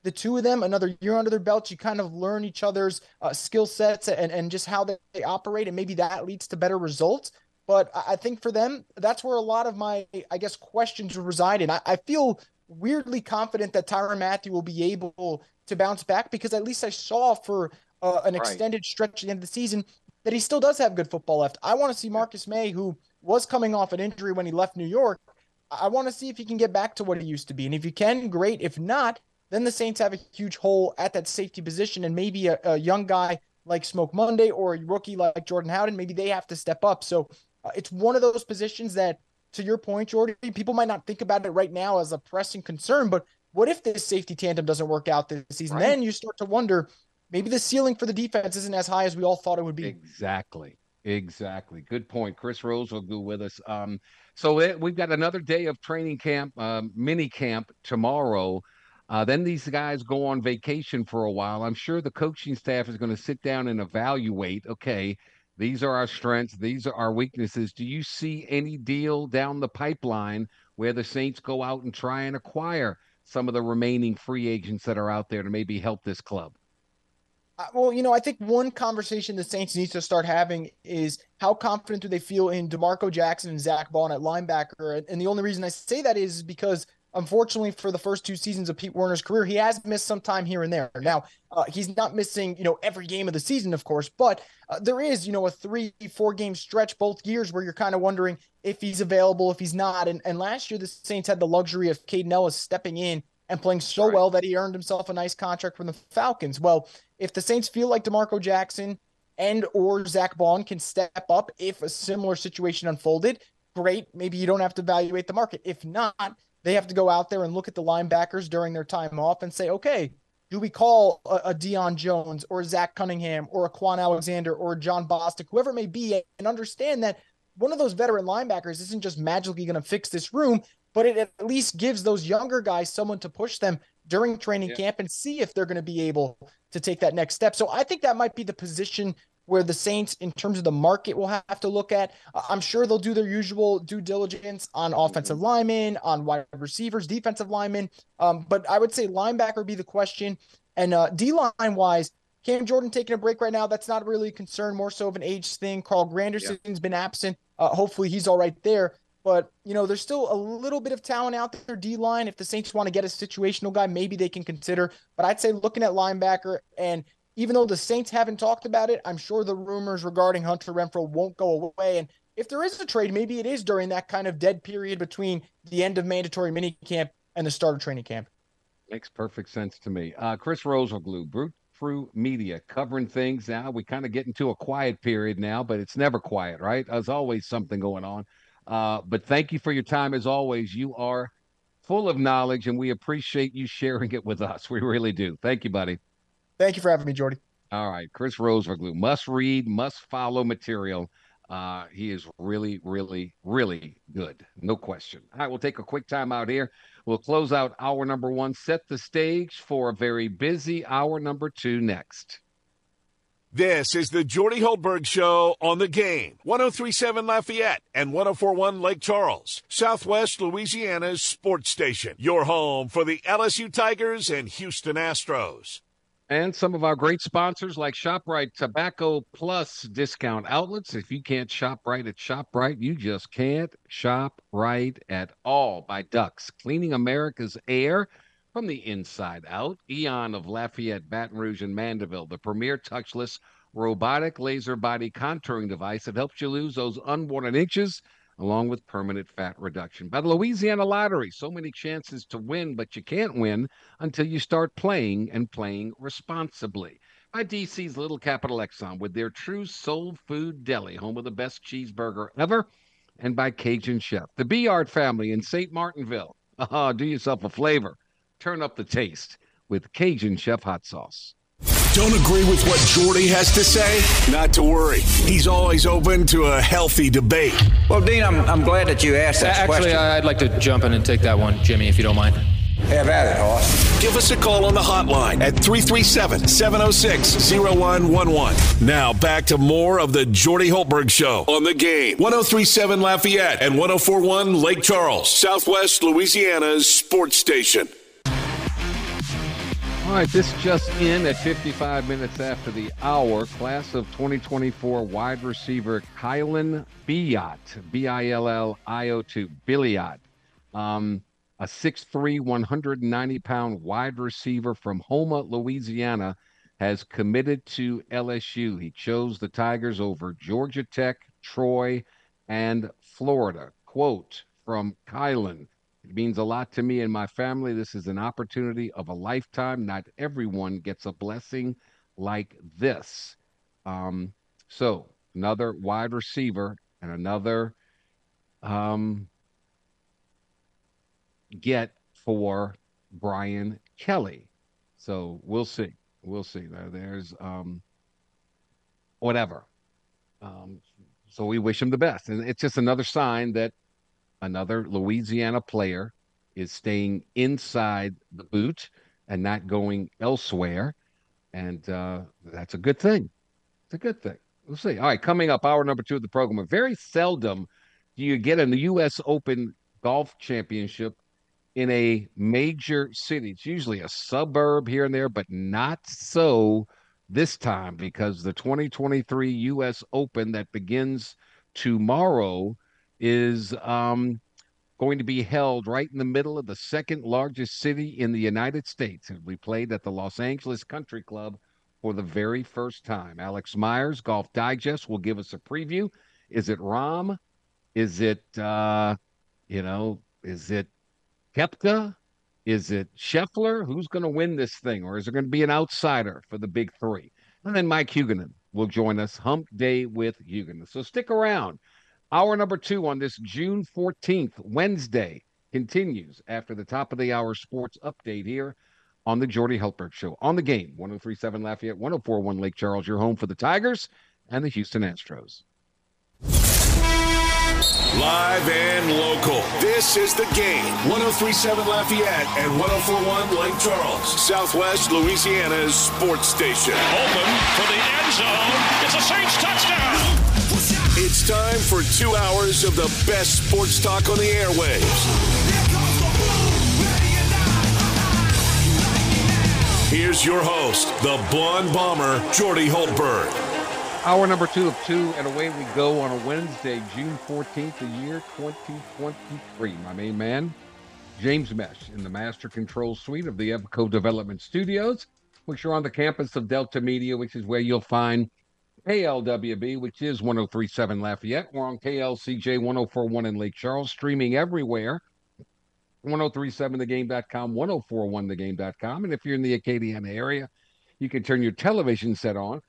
the two of them another year under their belts you kind of learn each other's uh, skill sets and, and just how they, they operate and maybe that leads to better results but i think for them that's where a lot of my i guess questions reside And i, I feel weirdly confident that tyrann Mathieu will be able to bounce back because at least i saw for uh, an right. extended stretch at the end of the season that he still does have good football left i want to see marcus Maye, who was coming off an injury when he left new york I want to see if he can get back to what he used to be. And if he can, great. If not, then the Saints have a huge hole at that safety position, and maybe a, a young guy like Smoke Monday or a rookie like Jordan Howden, maybe they have to step up. So uh, it's one of those positions that, to your point, Jordan, people might not think about it right now as a pressing concern, but what if this safety tandem doesn't work out this season? Right. Then you start to wonder maybe the ceiling for the defense isn't as high as we all thought it would be. Exactly. Exactly. Good point. Chris Rosvoglou with us. Um, so it, we've got another day of training camp, um, mini camp tomorrow. Uh, then these guys go on vacation for a while. I'm sure the coaching staff is going to sit down and evaluate. Okay, these are our strengths. These are our weaknesses. Do you see any deal down the pipeline where the Saints go out and try and acquire some of the remaining free agents that are out there to maybe help this club? Uh, well, you know, I think one conversation the Saints needs to start having is how confident do they feel in DeMarco Jackson and Zach Baun at linebacker? And the only reason I say that is because unfortunately for the first two seasons of Pete Werner's career, he has missed some time here and there. Now, uh, he's not missing, you know, every game of the season, of course, but uh, there is, you know, a three, four game stretch both years where you're kind of wondering if he's available, if he's not. And, and last year, the Saints had the luxury of Kaden Elliss stepping in and playing so right. well that he earned himself a nice contract from the Falcons. Well, if the Saints feel like DeMarco Jackson and or Zach Baun can step up if a similar situation unfolded, great. Maybe you don't have to evaluate the market. If not, they have to go out there and look at the linebackers during their time off and say, okay, do we call a, a Deion Jones or Zach Cunningham or a Kwon Alexander or Jon Bostic, whoever it may be, and understand that one of those veteran linebackers isn't just magically going to fix this room but it at least gives those younger guys someone to push them during training yeah. camp and see if they're going to be able to take that next step. So I think that might be the position where the Saints, in terms of the market, will have to look at. I'm sure they'll do their usual due diligence on offensive linemen, on wide receivers, defensive linemen. Um, but I would say linebacker be the question. And uh, D line wise, Cam Jordan taking a break right now. That's not really a concern, more so of an age thing. Carl Granderson's yeah. been absent. Uh, hopefully he's all right there. But, you know, there's still a little bit of talent out there, D line. If the Saints want to get a situational guy, maybe they can consider. But I'd say looking at linebacker, and even though the Saints haven't talked about it, I'm sure the rumors regarding Hunter Renfrow won't go away. And if there is a trade, maybe it is during that kind of dead period between the end of mandatory minicamp and the start of training camp. Makes perfect sense to me. Uh, Chris Rosvoglou, Boot Crew Media, covering things now. We kind of get into a quiet period now, but it's never quiet, right? There's always something going on. Uh, but thank you for your time as always. You are full of knowledge, and we appreciate you sharing it with us. We really do. Thank you, buddy. Thank you for having me, Jordy. All right, Chris Rosvoglou, must read, must follow material. Uh, he is really, really, really good. No question. All right, we'll take a quick time out here. We'll close out hour number one, set the stage for a very busy hour number two next. This is the Jordy Hultberg Show on the game. 1037 Lafayette and 1041 Lake Charles, Southwest Louisiana's sports station. Your home for the LSU Tigers and Houston Astros. And some of our great sponsors like ShopRite Tobacco Plus discount outlets. If you can't shop right at ShopRite, you just can't shop right at all. By Ducks, cleaning America's air from the inside out, Eon of Lafayette, Baton Rouge, and Mandeville, the premier touchless robotic laser body contouring device that helps you lose those unwanted inches along with permanent fat reduction. By the Louisiana Lottery, so many chances to win, but you can't win until you start playing and playing responsibly. By DC's Little Capital Exxon with their true soul food deli, home of the best cheeseburger ever, and by Cajun Chef, the Beard family in St. Martinville. Ah, do yourself a flavor turn up the taste with Cajun Chef Hot Sauce. Don't agree with what Jordy has to say? Not to worry. He's always open to a healthy debate. Well, Dean, I'm, I'm glad that you asked that Actually, question. I'd like to jump in and take that one, Jimmy, if you don't mind. Have at it, Hoss. Give us a call on the hotline at 337 706 0111. Now back to more of the Jordy Hultberg Show on the game. 1037 Lafayette and 1041 Lake Charles, Southwest Louisiana's sports station. All right, this just in at 55 minutes after the hour. Class of 2024 wide receiver Kylan Billiot, B I L L I O 2, Billiot, um, a 6'3, 190 pound wide receiver from Houma, Louisiana, has committed to LSU. He chose the Tigers over Georgia Tech, Troy, and Florida. Quote from Kylan it means a lot to me and my family. This is an opportunity of a lifetime. Not everyone gets a blessing like this. Um, so, another wide receiver and another um, get for Brian Kelly. So, we'll see. We'll see. There's um, whatever. Um, so we wish him the best. And it's just another sign that another Louisiana player is staying inside the boot and not going elsewhere. And uh, that's a good thing. It's a good thing. We'll see. All right, coming up, hour number two of the program. Very seldom do you get in the U.S. Open Golf Championship in a major city. It's usually a suburb here and there, but not so this time because the 2023 U.S. Open that begins tomorrow is um, going to be held right in the middle of the second largest city in the United States. And we played at the Los Angeles Country Club for the very first time. Alex Myers, Golf Digest, will give us a preview. Is it Rahm? Is it, uh, you know, is it Koepka? Is it Scheffler? Who's going to win this thing? Or is there going to be an outsider for the big three? And then Mike Huguenin will join us hump day with Huguenin. So stick around. Hour number two on this June 14th, Wednesday, continues after the top of the hour sports update here on the Jordy Hultberg Show. On the game, 1037 Lafayette, 1041 Lake Charles, your home for the Tigers and the Houston Astros. Live and local. This is the game. 1037 Lafayette and 1041 Lake Charles, Southwest Louisiana's sports station. Open for the end zone. It's a Saints touchdown. It's time for two hours of the best sports talk on the airwaves. Here's your host, the blonde bomber, Jordy Hultberg. Hour number two of two, and away we go on a Wednesday, June 14th, the year 2023. My main man, James Mesh, in the Master Control Suite of the EVCO Development Studios, which are on the campus of Delta Media, which is where you'll find KLWB, which is 1037 Lafayette. We're on KLCJ 1041 in Lake Charles, streaming everywhere. 1037thegame.com, 1041thegame.com. And if you're in the Acadiana area, you can turn your television set on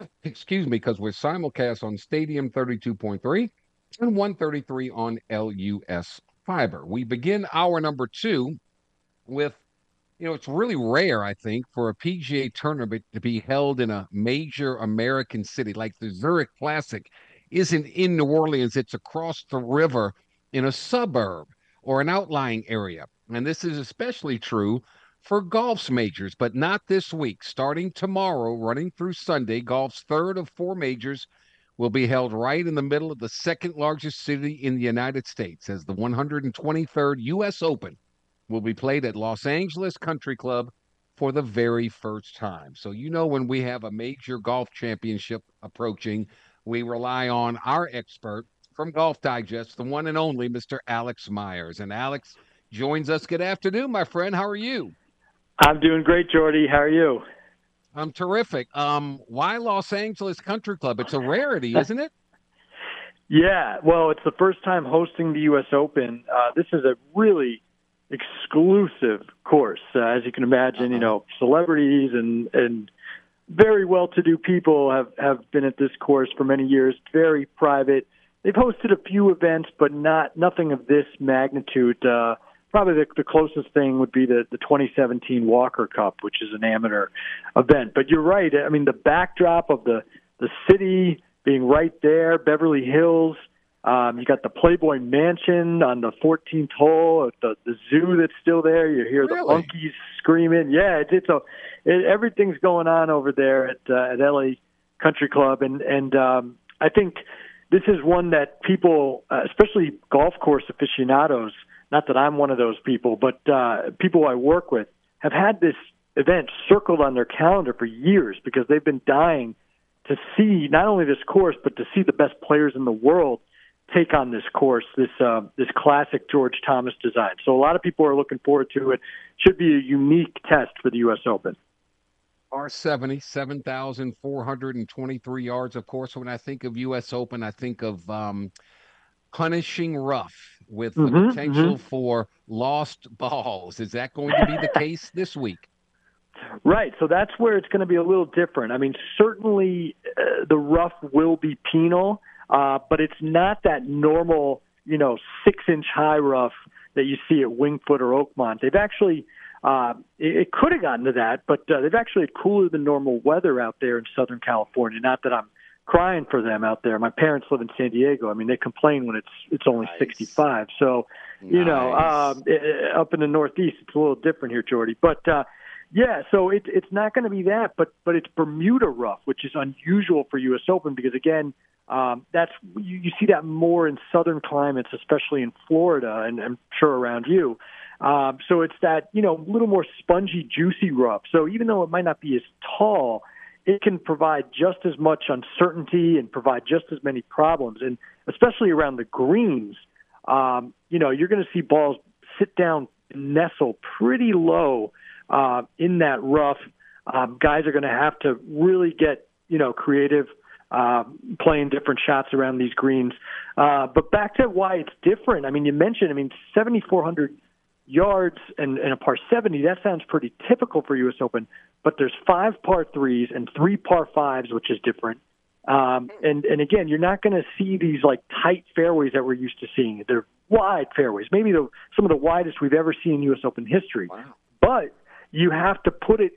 excuse me, because we're simulcast on Stadium 32.3 and 133 on LUS Fiber. We begin our number two with, you know, it's really rare, I think, for a PGA tournament to be held in a major American city like the Zurich Classic isn't in New Orleans, it's across the river in a suburb or an outlying area. And this is especially true for golf's majors, but not this week. Starting tomorrow, running through Sunday, golf's third of four majors will be held right in the middle of the second largest city in the United States, as the 123rd U.S. Open will be played at Los Angeles Country Club for the very first time. So, you know, when we have a major golf championship approaching, we rely on our expert from Golf Digest, the one and only Mr. Alex Myers. And Alex joins us. Good afternoon, my friend. How are you? I'm doing great, Jordy. How are you? I'm terrific. Um, why Los Angeles Country Club? It's a rarity, isn't it? yeah. Well, it's the first time hosting the U.S. Open. Uh, this is a really exclusive course, uh, as you can imagine. Uh-huh. You know, celebrities and and very well-to-do people have have been at this course for many years. Very private. They've hosted a few events, but not nothing of this magnitude. Uh, probably the, the closest thing would be the, the 2017 Walker Cup, which is an amateur event. But you're right. I mean, the backdrop of the the city being right there, Beverly Hills. Um, you got the Playboy Mansion on the 14th hole, the the zoo that's still there. You hear really? the monkeys screaming. Yeah, it's, it's a it, everything's going on over there at uh, at LA Country Club, and and um, I think this is one that people, uh, especially golf course aficionados, not that I'm one of those people, but uh, people I work with have had this event circled on their calendar for years because they've been dying to see not only this course but to see the best players in the world take on this course, this uh, this classic George Thomas design. So a lot of people are looking forward to it. Should be a unique test for the U.S. Open. Par 70, 7,423 yards. Of course, when I think of U.S. Open, I think of um, punishing rough with the Mhm, potential mhm. for lost balls. Is that going to be the case this week? Right. So that's where it's going to be a little different. I mean, certainly uh, the rough will be penal, uh, but it's not that normal, you know, six inch high rough that you see at Winged Foot or Oakmont. They've actually, uh, it, it could have gotten to that, but uh, they've actually had cooler than normal weather out there in Southern California. Not that I'm crying for them out there. My parents live in San Diego. I mean, they complain when it's it's only Nice. 65. So, you know, um, i- i- up in the Northeast, it's a little different here, Jordy. But uh, yeah, so it, it's not going to be that, but but it's Bermuda rough, which is unusual for U.S. Open because again, um, that's you, you see that more in southern climates, especially in Florida, and I'm sure around you. Um, so it's that you know little more spongy, juicy rough. So even though it might not be as tall, it can provide just as much uncertainty and provide just as many problems, and especially around the greens. Um, you know, you're going to see balls sit down, nestle pretty low uh, in that rough. Um, guys are going to have to really get you know creative, uh, playing different shots around these greens. Uh, but back to why it's different. I mean, you mentioned. I mean, 7,400 yards and, and a par 70. That sounds pretty typical for U.S. Open. But there's five par threes and three par fives, which is different. Um, and and again, you're not going to see these like tight fairways that we're used to seeing. They're wide fairways, maybe the some of the widest we've ever seen in U.S. Open history. Wow. But you have to put it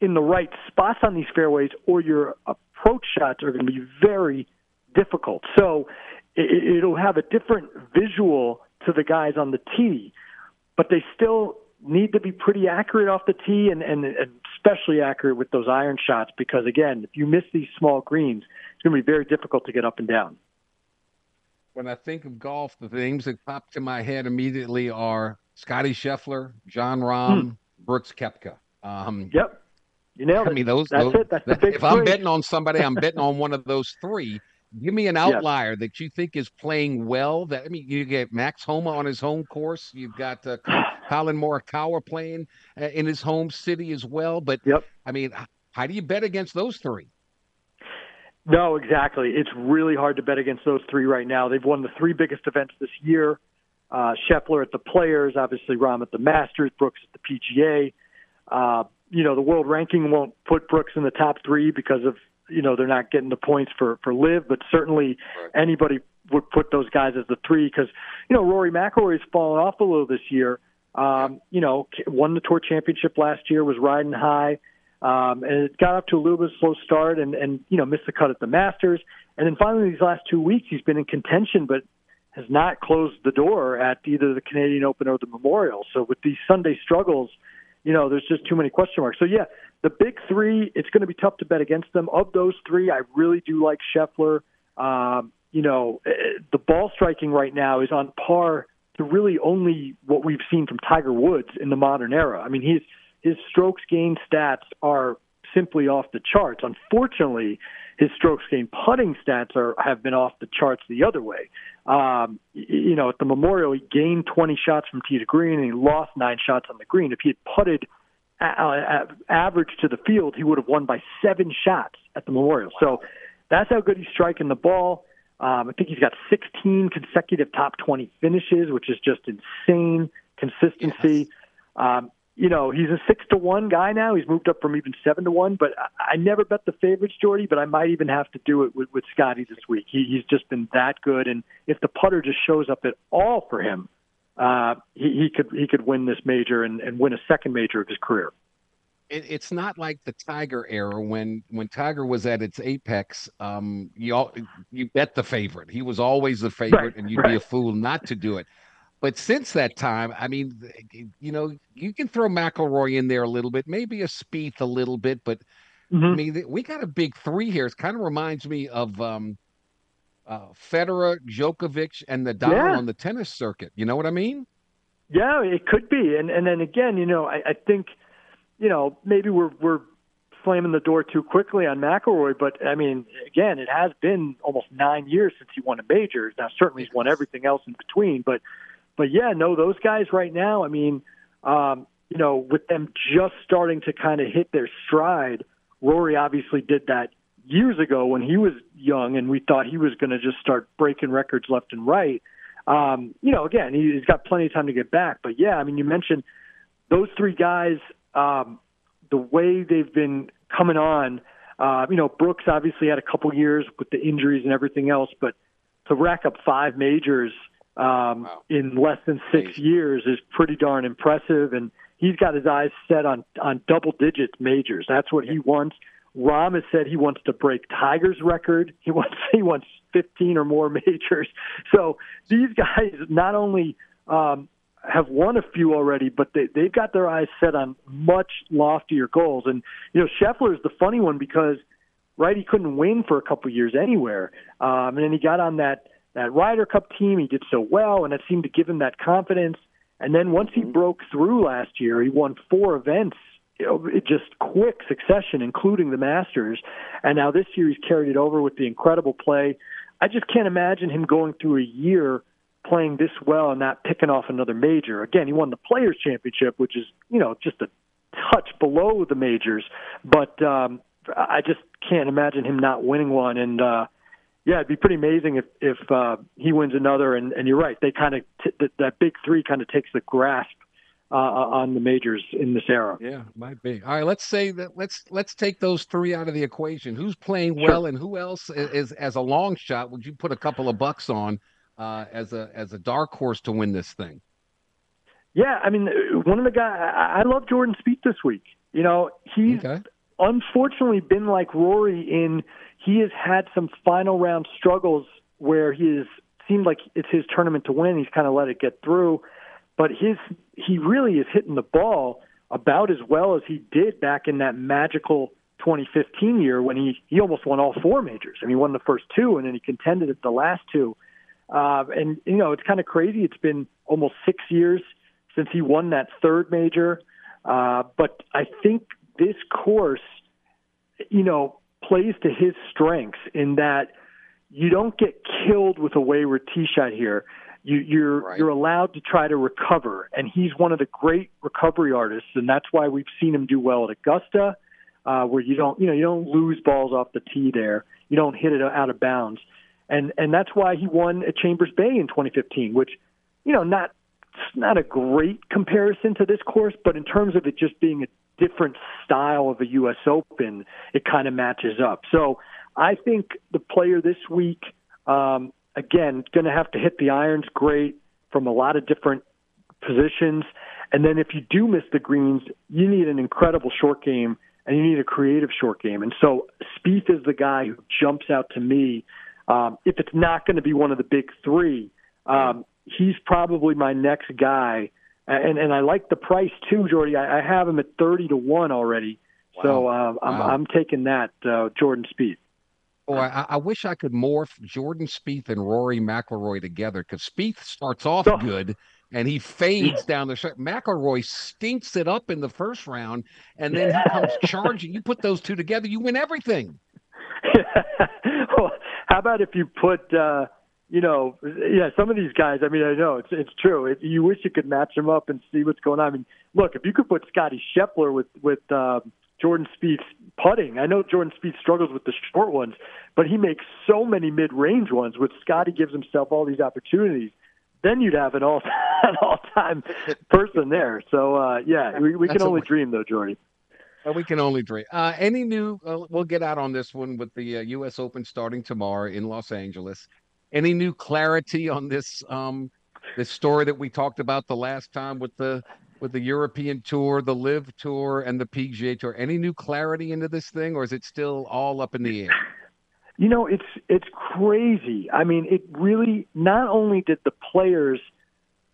in the right spots on these fairways, or your approach shots are going to be very difficult. So it, it'll have a different visual to the guys on the tee, but they still need to be pretty accurate off the tee and, and, and especially accurate with those iron shots because, again, if you miss these small greens, it's going to be very difficult to get up and down. When I think of golf, the names that pop to my head immediately are Scotty Scheffler, Jon Rahm, Brooks Koepka. Um, Yep. You nailed I mean, those. That's those it. That's the big if I'm betting on somebody, I'm betting on one of those three. Give me an outlier that you think is playing well. That I mean, you get Max Homa on his home course. You've got uh, Collin Morikawa playing uh, in his home city as well. But Yep. I mean, how do you bet against those three? No, exactly. It's really hard to bet against those three right now. They've won the three biggest events this year. Uh, Scheffler at the Players, obviously Rahm at the Masters, Brooks at the PGA. Uh, you know, the world ranking won't put Brooks in the top three because of you know they're not getting the points for for LIV, but certainly anybody would put those guys as the three because you know Rory McIlroy has fallen off a little this year. Um, you know, won the tour championship last year, was riding high, um, and it got up to a little bit of a slow start, and and you know missed the cut at the Masters, and then finally these last two weeks he's been in contention, but has not closed the door at either the Canadian Open or the Memorial. So with these Sunday struggles, you know, there's just too many question marks. So yeah, the big three, it's going to be tough to bet against them. Of those three, I really do like Scheffler. Um, you know, eh, the ball striking right now is on par to really only what we've seen from Tiger Woods in the modern era. I mean, his his strokes gain stats are simply off the charts. Unfortunately, his strokes gain putting stats are have been off the charts the other way. Um, you know, at the Memorial, he gained 20 shots from tee to green and he lost nine shots on the green. If he had putted average to the field, he would have won by seven shots at the Memorial. So that's how good he's striking the ball. Um, I think he's got 16 consecutive top 20 finishes, which is just insane consistency. Um, you know, he's a six to one guy now. He's moved up from even seven to one. But I, I never bet the favorites, Jordy. But I might even have to do it with, with Scotty this week. He, he's just been that good, and if the putter just shows up at all for him, uh, he, he could he could win this major and, and win a second major of his career. It, it's not like the Tiger era when when Tiger was at its apex. Um, you all, you bet the favorite. He was always the favorite, Right, and you'd be a fool not to do it. But since that time, I mean, you know, you can throw McIlroy in there a little bit, maybe a Spieth a little bit, but Mm-hmm. I mean, we got a big three here. It kind of reminds me of um, uh, Federer, Djokovic, and Nadal Yeah. on the tennis circuit. You know what I mean? Yeah, it could be, and and then again, you know, I, I think, you know, maybe we're we're slamming the door too quickly on McIlroy, but I mean, again, it has been almost nine years since he won a major. Now, certainly he's won everything else in between, but but yeah, no, those guys right now. I mean, um, you know, with them just starting to kind of hit their stride, Rory obviously did that years ago when he was young, and we thought he was going to just start breaking records left and right. Um, you know, again, he- he's got plenty of time to get back. But yeah, I mean, you mentioned those three guys, um, the way they've been coming on. Uh, you know, Brooks obviously had a couple years with the injuries and everything else, but to rack up five majors um, Wow. in less than six Amazing. years is pretty darn impressive. And he's got his eyes set on on double digit majors. That's what he wants. Rahm has said he wants to break Tiger's record. He wants he wants 15 or more majors. So these guys not only um, have won a few already, but they, they've got their eyes set on much loftier goals. And you know, Scheffler is the funny one because right, he couldn't win for a couple years anywhere, um, and then he got on that that Ryder Cup team. He did so well, and it seemed to give him that confidence. And then once he broke through last year, he won four events you know, just quick succession, including the Masters. And now this year he's carried it over with the incredible play. I just can't imagine him going through a year playing this well and not picking off another major. Again, he won the Players Championship, which is you know just a touch below the majors, but um, I just can't imagine him not winning one. And uh, yeah, it'd be pretty amazing if if uh, he wins another. And, and you're right, they kind of t- that, that big three kind of takes the grasp uh, on the majors in this era. Yeah, might be. All right, let's say that let's let's take those three out of the equation. Who's playing well, sure. and who else is, is, as a long shot? Would you put a couple of bucks on uh, as a as a dark horse to win this thing? Yeah, I mean, one of the guys I love Jordan Spieth this week. You know, he's okay. unfortunately been like Rory in he has had some final round struggles where he has seemed like it's his tournament to win. He's kind of let it get through, but his he really is hitting the ball about as well as he did back in that magical 2015 year when he he almost won all four majors. I mean, he won the first two and then he contended at the last two. Uh, and you know, it's kind of crazy. It's been almost six years since he won that third major. Uh, but I think this course, you know, plays to his strengths in that you don't get killed with a wayward tee shot here. You, you're right. you're allowed to try to recover, and he's one of the great recovery artists, and that's why we've seen him do well at Augusta, uh, where you don't you know you don't lose balls off the tee there, you don't hit it out of bounds, and and that's why he won at Chambers Bay in 2015, which you know not not a great comparison to this course, but in terms of it just being a different style of a U.S. Open, it kind of matches up. So I think the player this week, um, again, going to have to hit the irons great from a lot of different positions. And then if you do miss the greens, you need an incredible short game and you need a creative short game. And so Spieth is the guy who jumps out to me. Um, if it's not going to be one of the big three, um, he's probably my next guy and and I like the price too, Jordy. I, I have him at thirty to one already, wow. so uh, I'm wow. I'm taking that uh, Jordan Spieth. Oh, I, I, wish I could morph Jordan Spieth and Rory McIlroy together because Spieth starts off oh. good and he fades down the stretch. McIlroy stinks it up in the first round, and then he comes charging. You put those two together, you win everything. well, how about if you put uh, you know, yeah, some of these guys. I mean, I know it's it's true. It, you wish you could match them up and see what's going on. I mean, look, if you could put Scotty Scheffler with with uh, Jordan Spieth putting, I know Jordan Spieth struggles with the short ones, but he makes so many mid range ones. With Scotty, gives himself all these opportunities. Then you'd have an all an all time person there. So uh, yeah, we, we can only dream though, Jordy. We can only dream. Uh, any new? Uh, we'll get out on this one with the uh, U.S. Open starting tomorrow in Los Angeles. Any new clarity on this um this story that we talked about the last time with the with the European tour, the LIV tour, and the PGA tour? Any new clarity into this thing, or is it still all up in the air? You know, it's it's crazy. I mean, it really not only did the players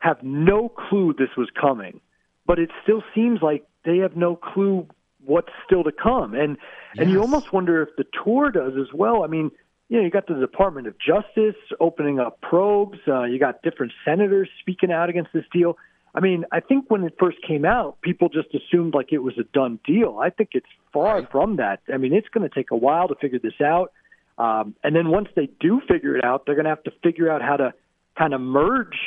have no clue this was coming, but it still seems like they have no clue what's still to come. And yes. and you almost wonder if the tour does as well. I mean, you know, you got the Department of Justice opening up probes. Uh, you got different senators speaking out against this deal. I mean, I think when it first came out, people just assumed like it was a done deal. I think it's far right. from that. I mean, it's going to take a while to figure this out. Um, and then once they do figure it out, they're going to have to figure out how to kind of merge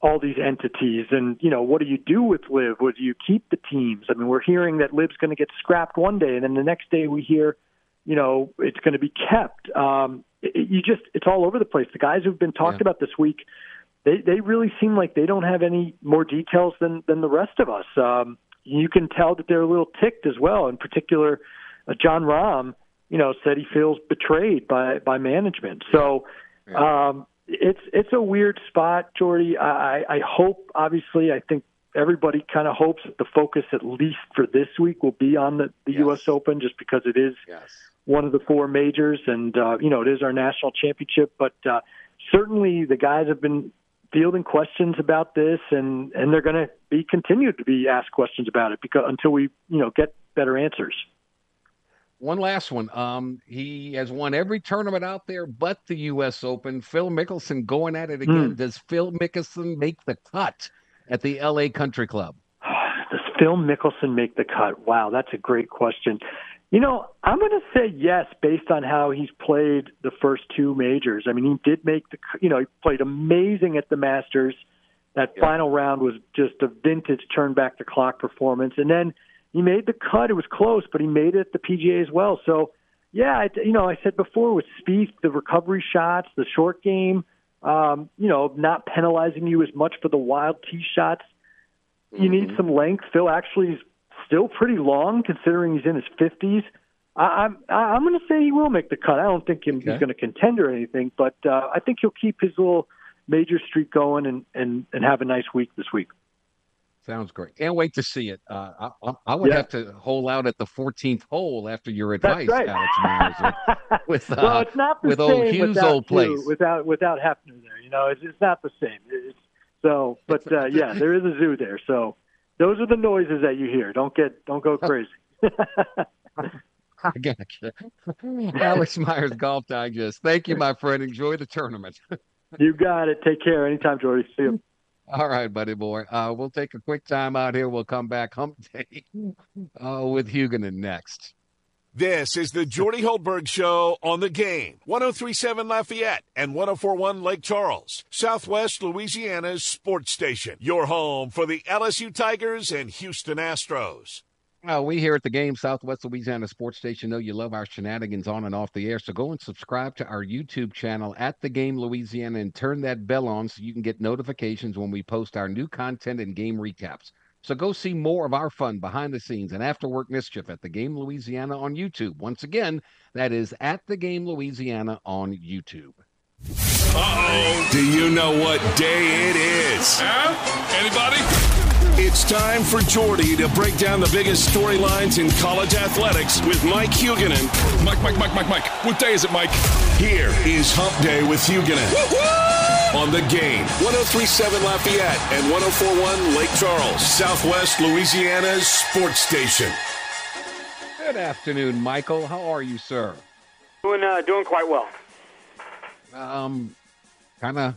all these entities. And, you know, what do you do with LIV? Would you keep the teams? I mean, we're hearing that LIV's going to get scrapped one day, and then the next day we hear – you know, it's going to be kept. Um, you just, it's all over the place. The guys who've been talked yeah. about this week, they they really seem like they don't have any more details than than the rest of us. Um, you can tell that they're a little ticked as well. In particular, uh, Jon Rahm, you know, said he feels betrayed by by management. So. Yeah. Um, it's it's a weird spot, Jordy. I, I hope, obviously, I think everybody kind of hopes that the focus, at least for this week, will be on the, the Yes. U.S. Open, just because it is Yes. one of the four majors, and uh, you know it is our national championship. But uh, certainly, the guys have been fielding questions about this, and and they're going to be continued to be asked questions about it because until we you know get better answers. One last one. Um, he has won every tournament out there but the U.S. Open. Phil Mickelson going at it again. Does Phil Mickelson make the cut at the L.A. Country Club? Does Phil Mickelson make the cut? Wow, that's a great question. You know, I'm going to say yes based on how he's played the first two majors. I mean, he did make the, you know, he played amazing at the Masters. That Yeah. final round was just a vintage turn back the clock performance. And then he made the cut. It was close, but he made it at the PGA as well. So, yeah, I, you know, I said before with Spieth, the recovery shots, the short game, um, you know, not penalizing you as much for the wild tee shots. You need some length. Phil actually is still pretty long considering he's in his fifties. I'm I- I'm going to say he will make the cut. I don't think him, Okay. he's going to contend or anything, but uh, I think he'll keep his little major streak going and and and have a nice week this week. Sounds great. Can't wait to see it. Uh, I, I, would Yeah. have to hole out at the 14th hole after your advice, right. Alex Myers. With, uh, well, it's not the with same old Hughes' without old place. Hugh- without without Hefner there. You know, it's, it's not the same. It's, so, but uh, yeah, there is a zoo there. So those are the noises that you hear. Don't get don't go crazy. I gotcha. Alex Myers, Golf Digest. Thank you, my friend. Enjoy the tournament. you got it. Take care. Anytime, Jordy. See you. All right, buddy boy. Uh, we'll take a quick time out here. We'll come back hump day uh, with Huguenin next. This is the Jordy Hultberg Show on the game. 1037 Lafayette and 1041 Lake Charles, Southwest Louisiana's sports station. Your home for the LSU Tigers and Houston Astros. Uh, we here at the game, Southwest Louisiana Sports Station, know you love our shenanigans on and off the air. So go and subscribe to our YouTube channel at the game Louisiana and turn that bell on so you can get notifications when we post our new content and game recaps. So go see more of our fun behind the scenes and after work mischief at the game Louisiana on YouTube. Once again, that is at the game Louisiana on YouTube. Uh-oh. Do you know what day it is? Huh? Anybody? It's time for Jordy to break down the biggest storylines in college athletics with Mike Huguenin. Mike, Mike, Mike, Mike, Mike. What day is it, Mike? Here is Hump Day with Huguenin. On the game, 1037 Lafayette and 1041 Lake Charles, Southwest Louisiana's sports station. Good afternoon, Michael. How are you, sir? Doing uh, doing quite well. um, kind of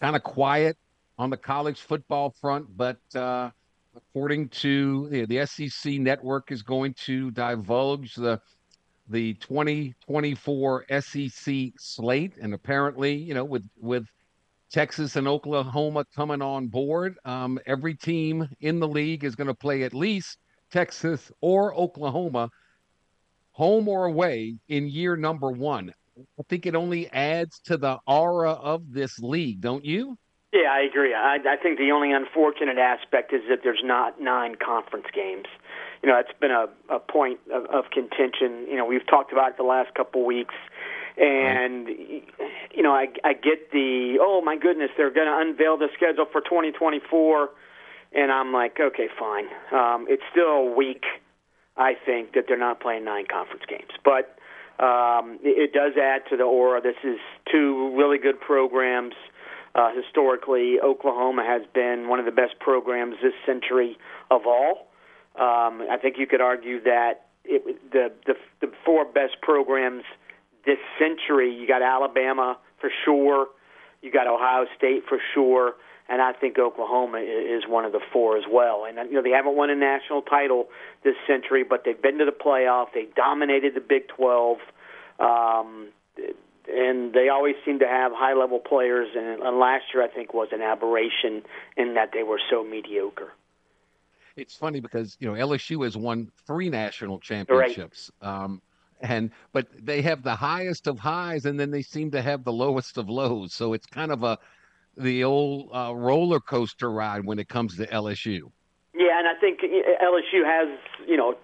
kind of quiet on the college football front, but uh, according to the, the SEC network is going to divulge the the 2024 SEC slate, and apparently, you know, with with Texas and Oklahoma coming on board, um, every team in the league is going to play at least Texas or Oklahoma, home or away, in year number one. I think it only adds to the aura of this league, don't you? Yeah, I agree. I, I think the only unfortunate aspect is that there's not nine conference games. You know, that's been a, a point of, of contention. You know, we've talked about it the last couple weeks, and you know, I, I get the oh my goodness, they're going to unveil the schedule for 2024, and I'm like, okay, fine. Um, it's still a week, I think, that they're not playing nine conference games, but um, it, it does add to the aura. This is two really good programs. Uh, historically, Oklahoma has been one of the best programs this century of all. Um, I think you could argue that it, the, the the four best programs this century. You got Alabama for sure. You got Ohio State for sure, and I think Oklahoma is one of the four as well. And you know they haven't won a national title this century, but they've been to the playoff. They dominated the Big Twelve. Um, and they always seem to have high level players and, and last year I think was an aberration in that they were so mediocre. It's funny because you know LSU has won three national championships, um, and but they have the highest of highs, and then they seem to have the lowest of lows. So it's kind of a the old uh, roller coaster ride when it comes to LSU. Yeah, and I think LSU has, you know,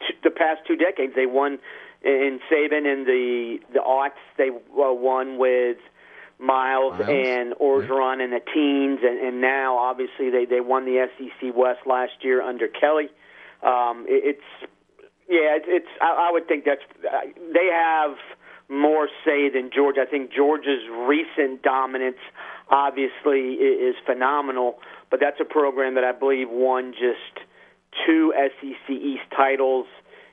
t- the past two decades they won in Saban in the the aughts. They uh, won with Miles, Miles. and Orgeron in the teens, and, and now obviously they they won the SEC West last year under Kelly. Um, it, it's yeah, it's, it's I, I would think that's uh, they have more say than Georgia. I think Georgia's recent dominance obviously is phenomenal, but that's a program that I believe won just two SEC East titles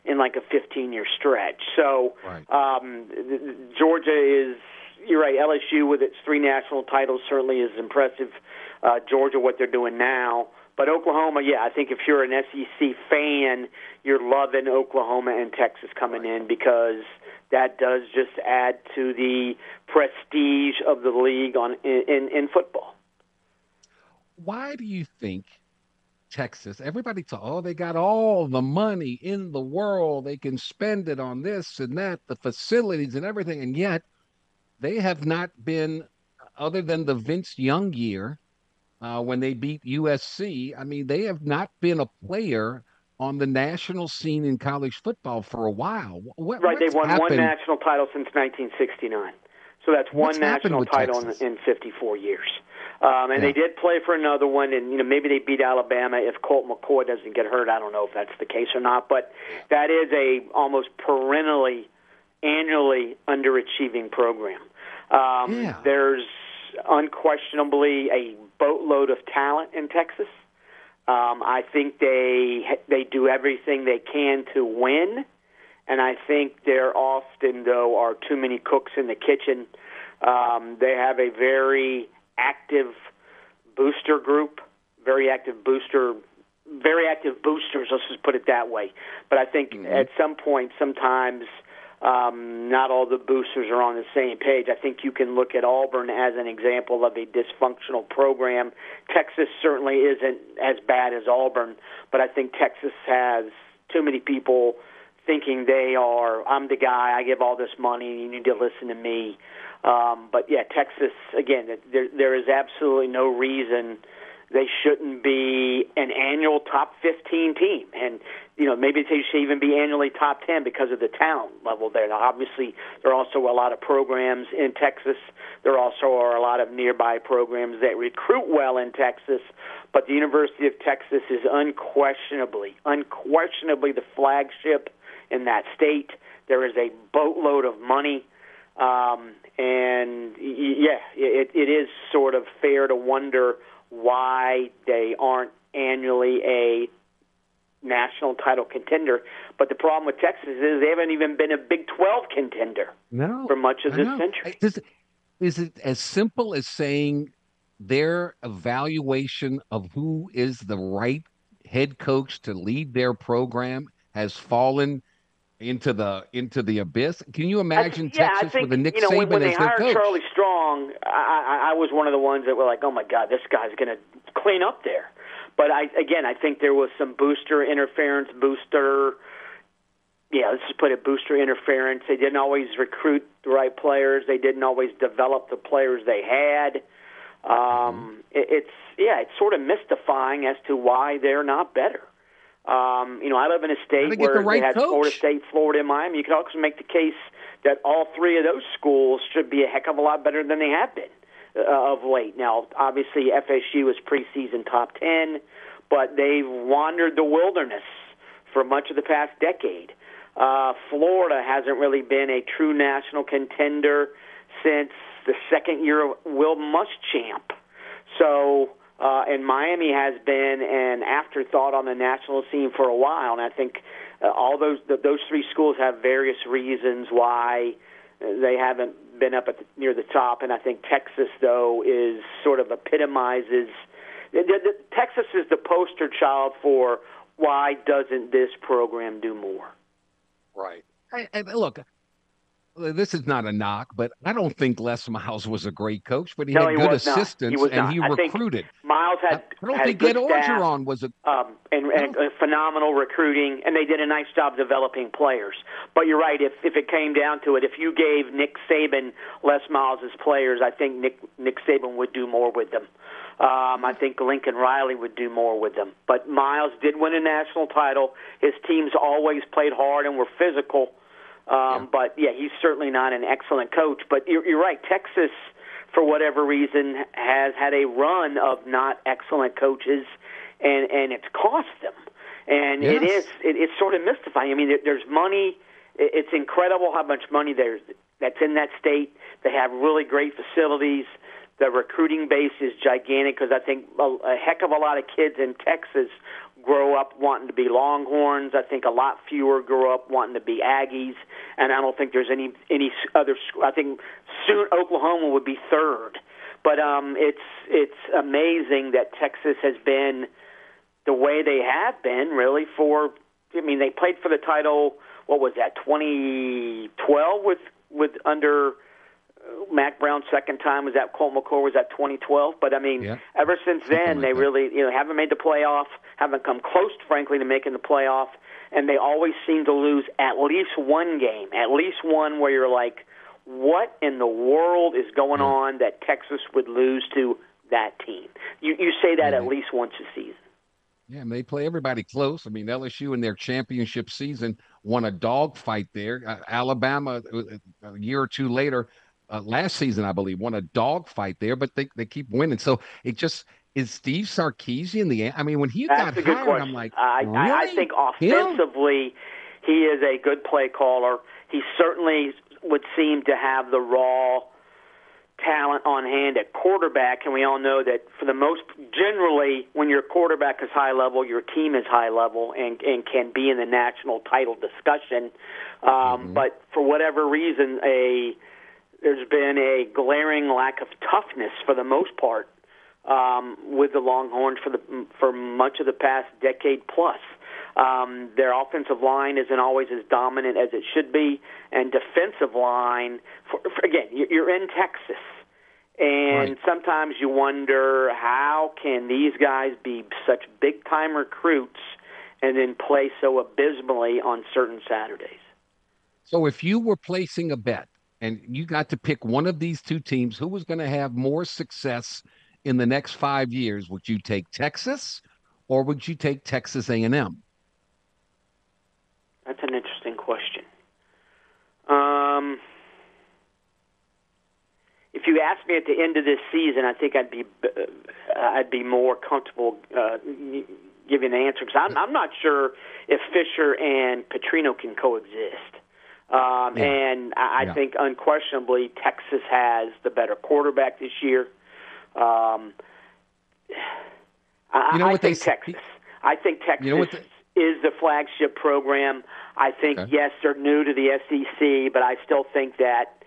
in like a 15 year stretch. So um, th- th- Georgia is, you're right, LSU with its three national titles certainly is impressive. Uh, Georgia, what they're doing now. But Oklahoma, yeah, I think if you're an SEC fan, you're loving Oklahoma and Texas coming in because that does just add to the prestige of the league on in, in, in football. Why do you think Texas, everybody thought, oh, they got all the money in the world. They can spend it on this and that, the facilities and everything. And yet they have not been, other than the Vince Young year uh, when they beat USC, I mean, they have not been a player on the national scene in college football for a while. What, right, they've won one national title since 1969. So that's one What's national title in, in 54 years. Um, and Yeah. they did play for another one, and you know maybe they beat Alabama if Colt McCoy doesn't get hurt. I don't know if that's the case or not, but that is a almost perennially, annually underachieving program. Um, Yeah. There's unquestionably a boatload of talent in Texas. Um, I think they they do everything they can to win, and I think there often though are too many cooks in the kitchen. Um, they have a very active booster group, very active booster, very active boosters. Let's just put it that way. But I think at some point, sometimes um, not all the boosters are on the same page. I think you can look at Auburn as an example of a dysfunctional program. Texas certainly isn't as bad as Auburn, but I think Texas has too many people thinking they are. I'm the guy. I give all this money. You need to listen to me. Um, but yeah, Texas again. There there is absolutely no reason they shouldn't be an annual top 15 team. And, you know, maybe they should even be annually top 10 because of the talent level there. Now, obviously, there are also a lot of programs in Texas. There also are a lot of nearby programs that recruit well in Texas. But the University of Texas is unquestionably, unquestionably the flagship in that state. There is a boatload of money. Um, and yeah, it, it is sort of fair to wonder why they aren't annually a national title contender. But the problem with Texas is they haven't even been a Big 12 contender No. for much of I this know. century. Is, is it as simple as saying their evaluation of who is the right head coach to lead their program has fallen into the into the abyss? Can you imagine yeah, I Texas think, with a Nick you know, when, Saban when they as their hired coach? Charlie Strong, I, I, I was one of the ones that were like, "Oh my God, this guy's going to clean up there." But I, again, I think there was some booster interference, booster. Yeah, let's just put it booster interference. They didn't always recruit the right players. They didn't always develop the players they had. Um, it, it's yeah, it's sort of mystifying as to why they're not better. Um, you know, I live in a state where the right they had coach. Florida State, Florida, and Miami. You could also make the case that all three of those schools should be a heck of a lot better than they have been uh, of late. Now, obviously, FSU is preseason top 10, but they've wandered the wilderness for much of the past decade. Uh, Florida hasn't really been a true national contender since the second year of Will Muschamp. So, uh, and Miami has been an afterthought on the national scene for a while, and I think uh, all those th- those three schools have various reasons why uh, they haven't been up at the, near the top. And I think Texas, though, is sort of epitomizes. The, the, the, Texas is the poster child for why doesn't this program do more? Right. And, and look, this is not a knock, but I don't think Les Miles was a great coach, but he No, had he good. He assistants was and not. he I recruited. Miles had. I don't had think good Ed. Orgeron was a um, and, and phenomenal recruiting, and they did a nice job developing players. But you're right. If if it came down to it, if you gave Nick Saban Les Miles as players, I think Nick Nick Saban would do more with them. Um, I think Lincoln Riley would do more with them. But Miles did win a national title. His teams always played hard and were physical. Um, But yeah, he's certainly not an excellent coach. But you're, you're right. Texas, for whatever reason, has had a run of not excellent coaches, and and it's cost them. And Yes. it is it, it's sort of mystifying. I mean, there, there's money. It's incredible how much money there's that's in that state. They have really great facilities. The recruiting base is gigantic because I think a, a heck of a lot of kids in Texas grow up wanting to be Longhorns. I think a lot fewer grow up wanting to be Aggies, and I don't think there's any any other. I think soon Oklahoma would be third, but um, it's it's amazing that Texas has been the way they have been really for. I mean, they played for the title. What was that? 2012 with with under. uh, Mack Brown's second time was that Colt McCoy was that 2012. But I mean, Yeah. ever since then, Something like they that. really you know haven't made the playoff, haven't come close, frankly, to making the playoff, and they always seem to lose at least one game, at least one where you're like, what in the world is going on that Texas would lose to that team? You you say that at least once a season. Yeah, and they play everybody close. I mean, LSU in their championship season won a dogfight there. Uh, Alabama, uh, a year or two later, uh, last season, I believe, won a dogfight there, but they, they keep winning. So it just is Steve Sarkisian the. I mean, when he That's got a good hired, question. I'm like, I, really? I, I think offensively, he is a good play caller. He certainly would seem to have the raw talent on hand at quarterback, and we all know that for the most, generally, when your quarterback is high level, your team is high level and and can be in the national title discussion. Um, But for whatever reason, a there's been a glaring lack of toughness for the most part um, with the Longhorns for the for much of the past decade plus. Um, their offensive line isn't always as dominant as it should be, and defensive line. For, for, again, you're you're in Texas, and sometimes you wonder how can these guys be such big time recruits and then play so abysmally on certain Saturdays. So if you were placing a bet and you got to pick one of these two teams, who was going to have more success in the next five years? Would you take Texas, or would you take Texas A&M? That's an interesting question. Um, if you asked me at the end of this season, I think I'd be uh, I'd be more comfortable uh, giving an answer because I'm, I'm not sure if Fisher and Petrino can coexist. Um, Yeah. And I, I Yeah. think unquestionably Texas has the better quarterback this year. Um, I, You know I what they think s- Texas. I think Texas You know the- is the flagship program. I think Okay. yes, they're new to the SEC, but I still think that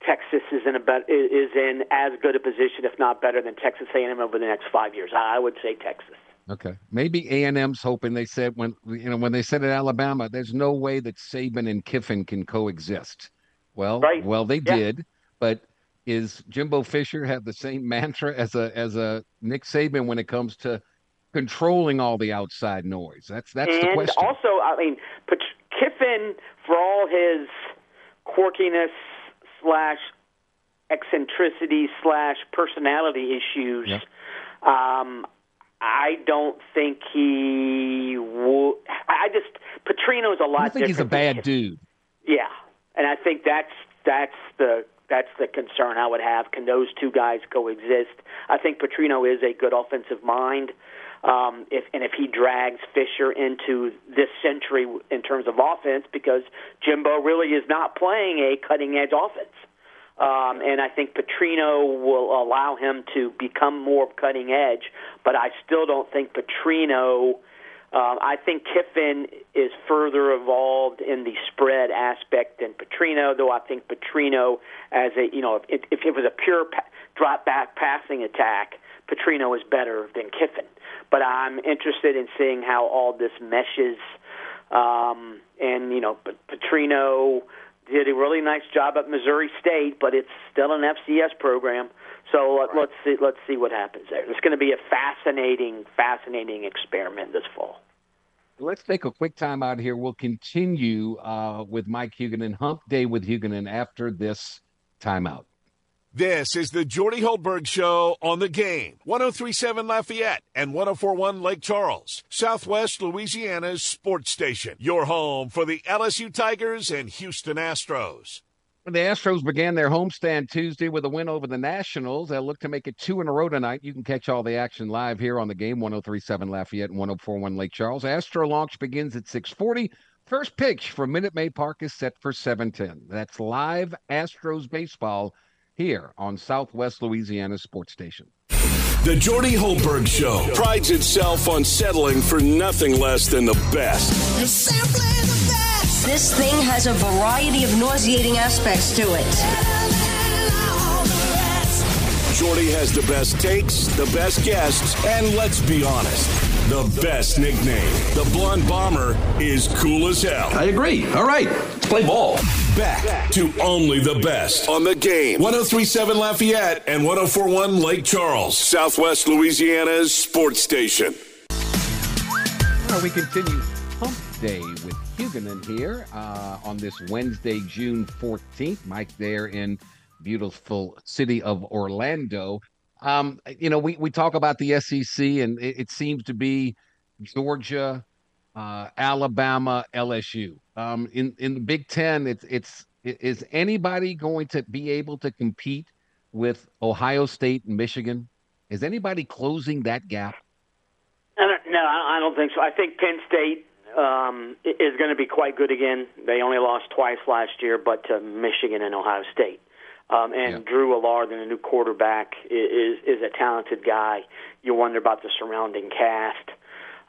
Texas is in a bet- is in as good a position, if not better, than Texas A&M over the next five years. I I would say Texas. Okay, maybe A and M's hoping. They said when you know when they said at Alabama, there's no way that Saban and Kiffin can coexist. Well, Right. well they Yeah. did, but is Jimbo Fisher have the same mantra as a as a Nick Saban when it comes to controlling all the outside noise? That's that's the and question. also, I mean, Kiffin, for all his quirkiness slash eccentricity slash personality issues, um, I don't think he would. I just Petrino's a lot. I think he's a bad dude. Yeah, and I think that's that's the that's the concern I would have. Can those two guys coexist? I think Petrino is a good offensive mind. Um, if and if he drags Fisher into this century in terms of offense, because Jimbo really is not playing a cutting edge offense. Um, and I think Petrino will allow him to become more cutting edge, but I still don't think Petrino. Um, I think Kiffin is further evolved in the spread aspect than Petrino, though I think Petrino, as a you know, if, if it was a pure pa- drop back passing attack, Petrino is better than Kiffin. But I'm interested in seeing how all this meshes. Um, and you know, Petrino did a really nice job at Missouri State, but it's still an FCS program. So let, let's see. Let's see what happens there. It's going to be a fascinating, fascinating experiment this fall. Let's take a quick time out here. We'll continue uh, with Mike Huguenin, Hump Day with Huguenin after this timeout. This is the Jordy Hultberg Show on the game. 1037 Lafayette and 1041 Lake Charles, Southwest Louisiana's sports station. Your home for the LSU Tigers and Houston Astros. The Astros began their homestand Tuesday with a win over the Nationals. They'll look to make it two in a row tonight. You can catch all the action live here on the game, 1037 Lafayette and 1041 Lake Charles. Astro launch begins at 640. First pitch from Minute Maid Park is set for 710. That's live Astros baseball here on Southwest Louisiana Sports Station. The Jordy Hultberg Show prides itself on settling for nothing less than the best. This thing has a variety of nauseating aspects to it. Jordy has the best takes, the best guests, and let's be honest, the best nickname. The Blonde Bomber is cool as hell. I agree. All right, let's play ball. Back to only the best on the game. 1037 Lafayette and 1041 Lake Charles, Southwest Louisiana's sports station. Well, we continue Hump Day with Huguenin here uh, on this Wednesday, June 14th. Mike there in beautiful city of Orlando. Um, you know, we, we talk about the SEC, and it, it seems to be Georgia, uh, Alabama, LSU. Um, in in the Big Ten, it's it's is anybody going to be able to compete with Ohio State and Michigan? Is anybody closing that gap? I don't, no, I don't think so. I think Penn State um, is going to be quite good again. They only lost twice last year, but to Michigan and Ohio State. Um, and yeah. Drew Allar, the new quarterback, is is a talented guy. You wonder about the surrounding cast.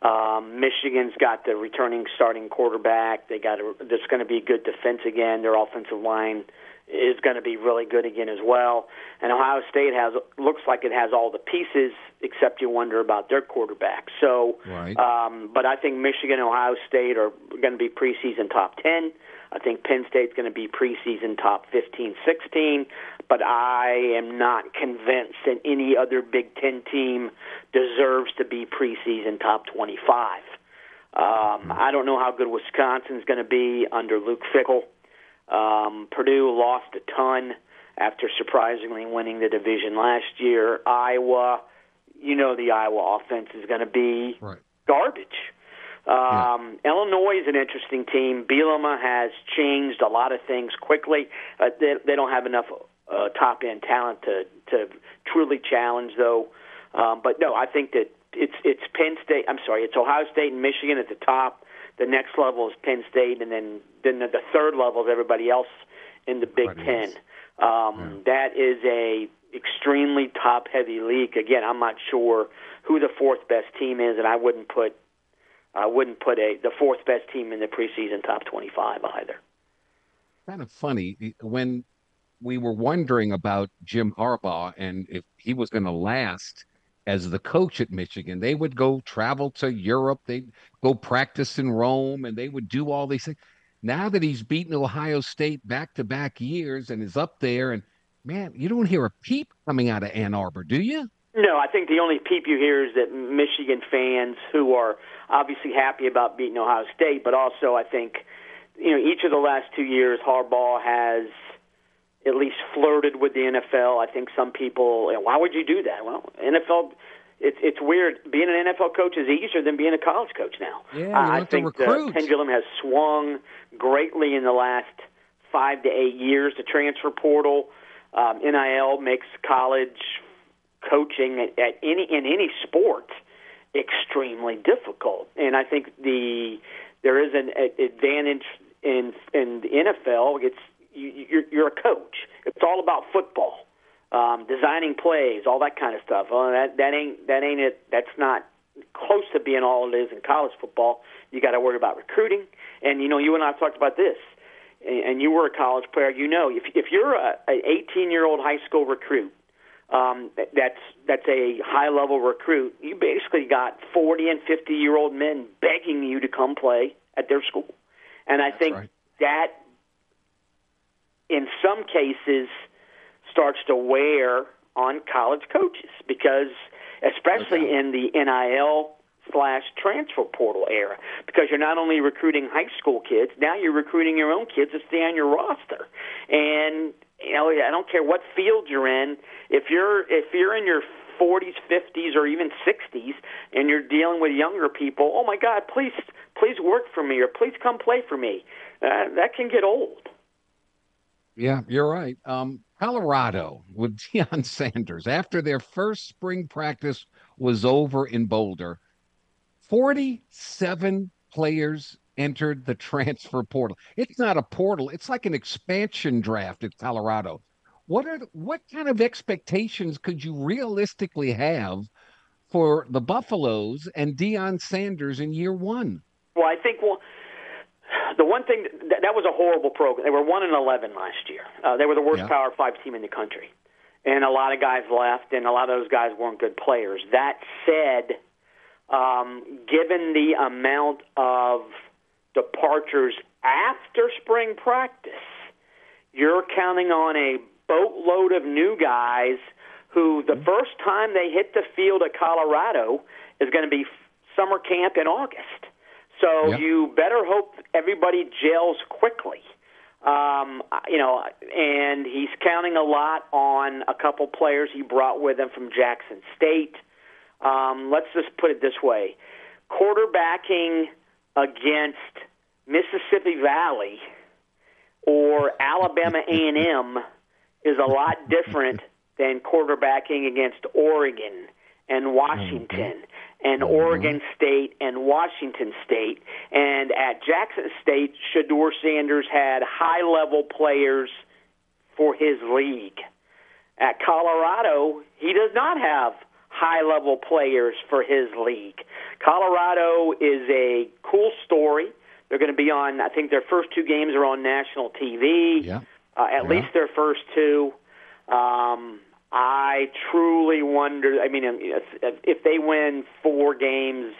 Um, Michigan's got the returning starting quarterback. They got a, there's going to be good defense again. Their offensive line is going to be really good again as well. And Ohio State has looks like it has all the pieces, except you wonder about their quarterback. So, right. um, but I think Michigan and Ohio State are going to be preseason top ten. I think Penn State's going to be preseason top 15, 16, but I am not convinced that any other Big Ten team deserves to be preseason top 25. Um, I don't know how good Wisconsin's going to be under Luke Fickell. Um, Purdue lost a ton after surprisingly winning the division last year. Iowa, you know, the Iowa offense is going to be right. garbage. Um, yeah. Illinois is an interesting team. Bielema has changed a lot of things quickly. Uh, they, they don't have enough uh, top end talent to to truly challenge, though. Um, but no, I think that it's it's Penn State. I'm sorry, it's Ohio State and Michigan at the top. The next level is Penn State, and then then the third level is everybody else in the Big Ten. Um, yeah. That is a extremely top heavy league. Again, I'm not sure who the fourth best team is, and I wouldn't put I wouldn't put a the fourth best team in the preseason top 25 either. Kind of funny when we were wondering about Jim Harbaugh and if he was going to last as the coach at Michigan. They would go travel to Europe, they'd go practice in Rome, and they would do all these things. Now that he's beaten Ohio State back to back years and is up there, and man, you don't hear a peep coming out of Ann Arbor, do you? No, I think the only peep you hear is that Michigan fans who are obviously happy about beating Ohio State, but also I think you know each of the last two years Harbaugh has at least flirted with the NFL. I think some people, you know, why would you do that? Well, NFL. It's it's weird. Being an NFL coach is easier than being a college coach now. Yeah, I think the pendulum has swung greatly in the last five to eight years. The transfer portal, um, NIL makes college coaching at, at any in any sport extremely difficult. And I think the there is an advantage in in the NFL. It's you, you're, you're a coach. It's all about football, um, designing plays, all that kind of stuff. Well, that that ain't that ain't it. That's not close to being all it is in college football. You got to worry about recruiting, and you know you and I talked about this. And you were a college player. You know, if if you're a, a 18 year old high school recruit um, that's that's a high level recruit. You basically got 40 and 50 year old men begging you to come play at their school, and I that's think right. that in some cases starts to wear on college coaches because, especially okay. in the NIL slash transfer portal era, because you're not only recruiting high school kids, now you're recruiting your own kids to stay on your roster, and you know, I don't care what field you're in. If you're if you're in your 40s, 50s, or even 60s, and you're dealing with younger people, oh my God, please please work for me or please come play for me. Uh, that can get old. Yeah, you're right. Um, Colorado with Deion Sanders after their first spring practice was over in Boulder. 47 players entered the transfer portal. It's not a portal, it's like an expansion draft at Colorado. What are what kind of expectations could you realistically have for the Buffaloes and Deion Sanders in year one? Well, I think well, the one thing that, that was a horrible program. They were one and eleven last year. Uh, they were the worst yeah. Power Five team in the country, and a lot of guys left, and a lot of those guys weren't good players. That said, um, given the amount of departures after spring practice, you're counting on a boatload of new guys who the first time they hit the field at Colorado is going to be summer camp in August. So yep. you better hope everybody jails quickly. Um, you know, and he's counting a lot on a couple players he brought with him from Jackson State. Um, let's just put it this way: quarterbacking against Mississippi Valley or Alabama A&M is a lot different than quarterbacking against Oregon and Washington and Oregon State and Washington State. And at Jackson State, Shedeur Sanders had high level players for his league. At Colorado, he does not have high level players for his league. Colorado is a cool story. They're going to be on, I think their first two games are on national TV. Yeah. Uh, at yeah. least their first two. Um, I truly wonder. I mean, if, they win four games,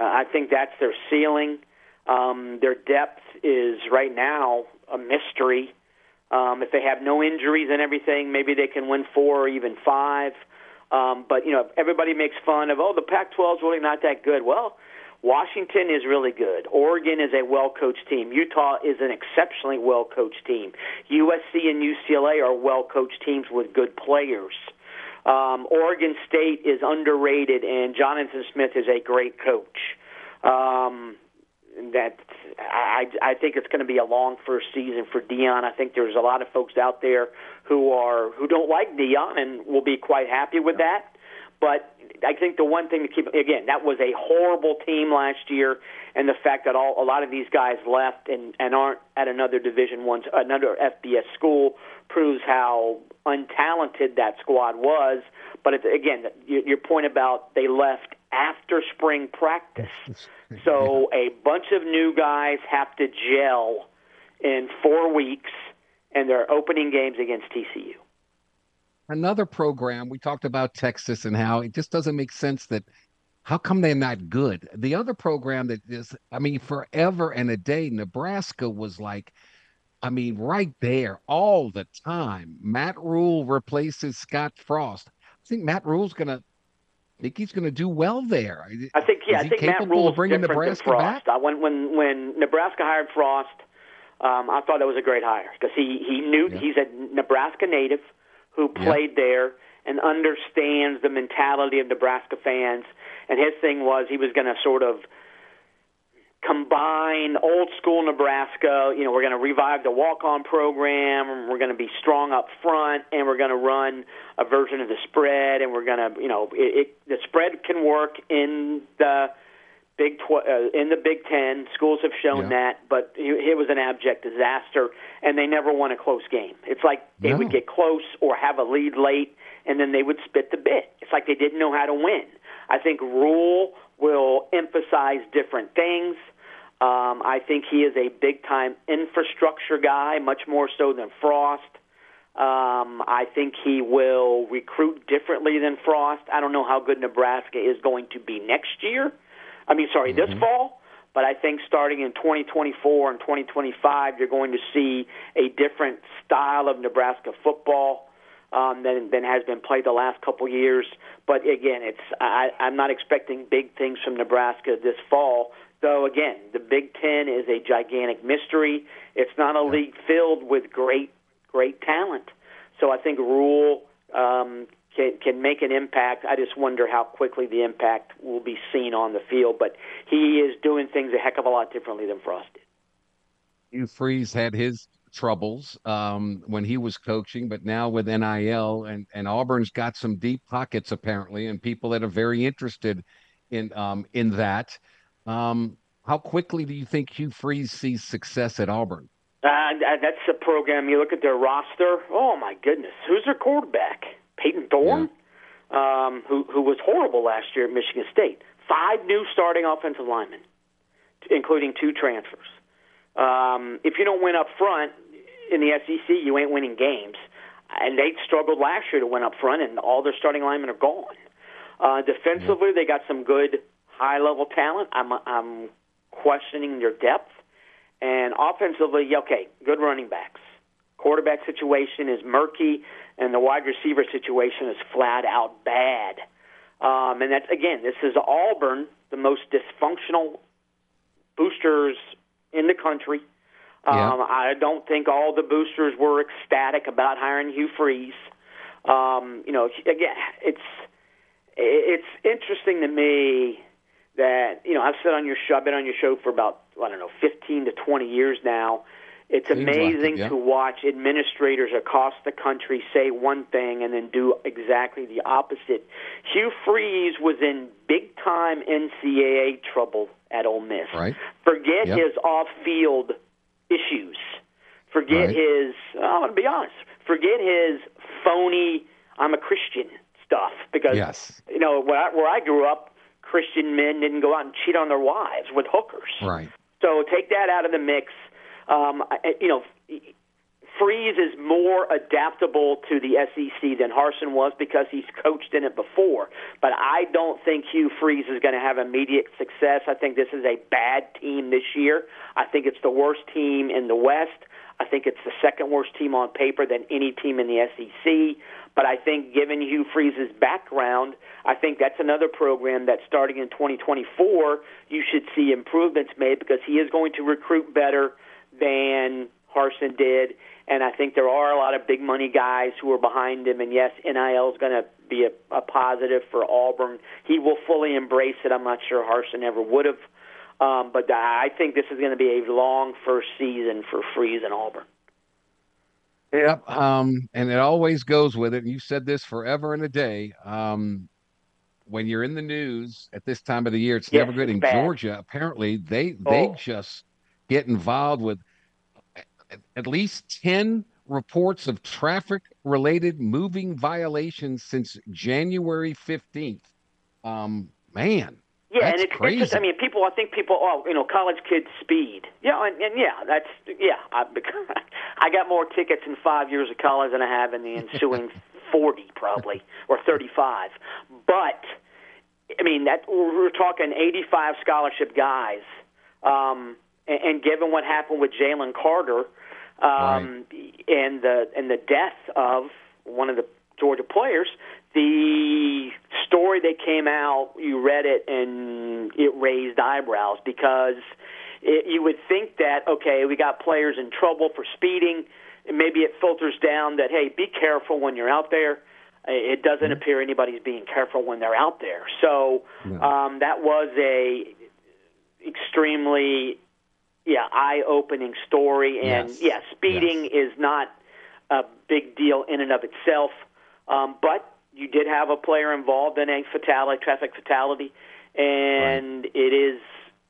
uh, I think that's their ceiling. Um, their depth is right now a mystery. Um, if they have no injuries and everything, maybe they can win four or even five. Um, but you know, everybody makes fun of, oh, the Pac-12 is really not that good. Well, Washington is really good. Oregon is a well coached team. Utah is an exceptionally well coached team. USC and UCLA are well coached teams with good players. Um, Oregon State is underrated, and Jonathan Smith is a great coach. Um, that I, I think it's going to be a long first season for Deion. I think there's a lot of folks out there who are who don't like Deion and will be quite happy with that. But I think the one thing to keep again that was a horrible team last year, and the fact that all a lot of these guys left and and aren't at another Division one another FBS school proves how untalented that squad was. But it's, again, your point about they left after spring practice, so a bunch of new guys have to gel in four weeks, and their opening games against TCU another program we talked about Texas and how it just doesn't make sense that how come they're not good? The other program that is, I mean, forever and a day, Nebraska was like, I mean, right there all the time. Matt Rhule replaces Scott Frost. I think Matt Rhule's gonna. I think he's going to do well there. I think yeah. Is I think Matt Rhule's bringing different Nebraska Frost. back? Uh, when when when Nebraska hired Frost, um, I thought that was a great hire because he he knew Yeah. he's a Nebraska native who played there and understands the mentality of Nebraska fans. And his thing was he was going to sort of combine old school Nebraska. You know, we're going to revive the walk on program. We're going to be strong up front, and we're going to run a version of the spread. And we're going to, you know, it, it, the spread can work in the Big tw- uh, in the Big Ten. Schools have shown Yeah. that, but it, it was an abject disaster, and they never won a close game. It's like they No. would get close or have a lead late, and then they would spit the bit. It's like they didn't know how to win. I think Rhule will emphasize different things. Um, I think he is a big time infrastructure guy, much more so than Frost. Um, I think he will recruit differently than Frost. I don't know how good Nebraska is going to be next year. I mean, sorry, this fall. But I think starting in 2024 and 2025, you're going to see a different style of Nebraska football um, than than has been played the last couple years. But again, it's I, I'm not expecting big things from Nebraska this fall. Though again, the Big Ten is a gigantic mystery. It's not a league filled with great great talent. So I think Rhule um, can, can make an impact. I just wonder how quickly the impact will be seen on the field. But he is doing things a heck of a lot differently than Frost did. Hugh Freeze had his troubles um, when he was coaching, but now with NIL and and Auburn's got some deep pockets apparently, and people that are very interested in um, in that. Um, how quickly do you think Hugh Freeze sees success at Auburn? Uh, that's a program. You look at their roster. Oh my goodness, who's their quarterback? Payton Thorne, yeah. um, who who was horrible last year at Michigan State. Five new starting offensive linemen, including two transfers. Um, if you don't win up front in the SEC, you ain't winning games. And they struggled last year to win up front, and all their starting linemen are gone. Uh, defensively, they got some good high level talent. I'm I'm questioning their depth. And offensively, okay, good running backs. Quarterback situation is murky, and the wide receiver situation is flat out bad. Um, and that's again, this is Auburn, the most dysfunctional boosters in the country. Um, yeah. I don't think all the boosters were ecstatic about hiring Hugh Freeze. Um, you know, again, it's it's interesting to me that you know I've said on your show, I've been on your show for about I don't know 15 to 20 years now. It's Seems amazing like it, yeah. to watch administrators across the country say one thing and then do exactly the opposite. Hugh Freeze was in big time NCAA trouble at Ole Miss. Right. Forget yep. his off field issues. Forget right. his. Oh, I'm going to be honest. Forget his phony. I'm a Christian stuff because yes. you know where I, where I grew up, Christian men didn't go out and cheat on their wives with hookers. Right. So take that out of the mix. Um, you know, Freeze is more adaptable to the SEC than Harsin was because he's coached in it before. But I don't think Hugh Freeze is going to have immediate success. I think this is a bad team this year. I think it's the worst team in the West. I think it's the second worst team on paper than any team in the SEC. But I think, given Hugh Freeze's background, I think that's another program that starting in 2024, you should see improvements made because he is going to recruit better than Harsin did. And I think there are a lot of big money guys who are behind him. And yes, NIL is going to be a, a positive for Auburn. He will fully embrace it. I'm not sure Harsin ever would have. Um, but I think this is going to be a long first season for Freeze and Auburn. Yep. Um, and it always goes with it. And you've said this forever and a day. Um, when you're in the news at this time of the year, it's yes, never good. In. Georgia, apparently, they oh. they just get involved with at least 10 reports of traffic related moving violations since January 15th. Um, man, yeah, That's and it's, crazy. it's just, I mean, people, I think people, oh, you know, college kids speed. Yeah, and, and yeah, that's, yeah. I, I got more tickets in five years of college than I have in the ensuing 40, probably, or 35. But, I mean, that we're talking 85 scholarship guys. Um, and, and given what happened with Jalen Carter um, right. and the and the death of one of the Georgia players, the story that came out, you read it and it raised eyebrows because it, you would think that okay, we got players in trouble for speeding. Maybe it filters down that hey, be careful when you're out there. It doesn't mm-hmm. appear anybody's being careful when they're out there. So um, that was a extremely yeah eye-opening story. And yes, yeah, speeding yes. is not a big deal in and of itself, um, but you did have a player involved in a fatality, traffic fatality, and right. it is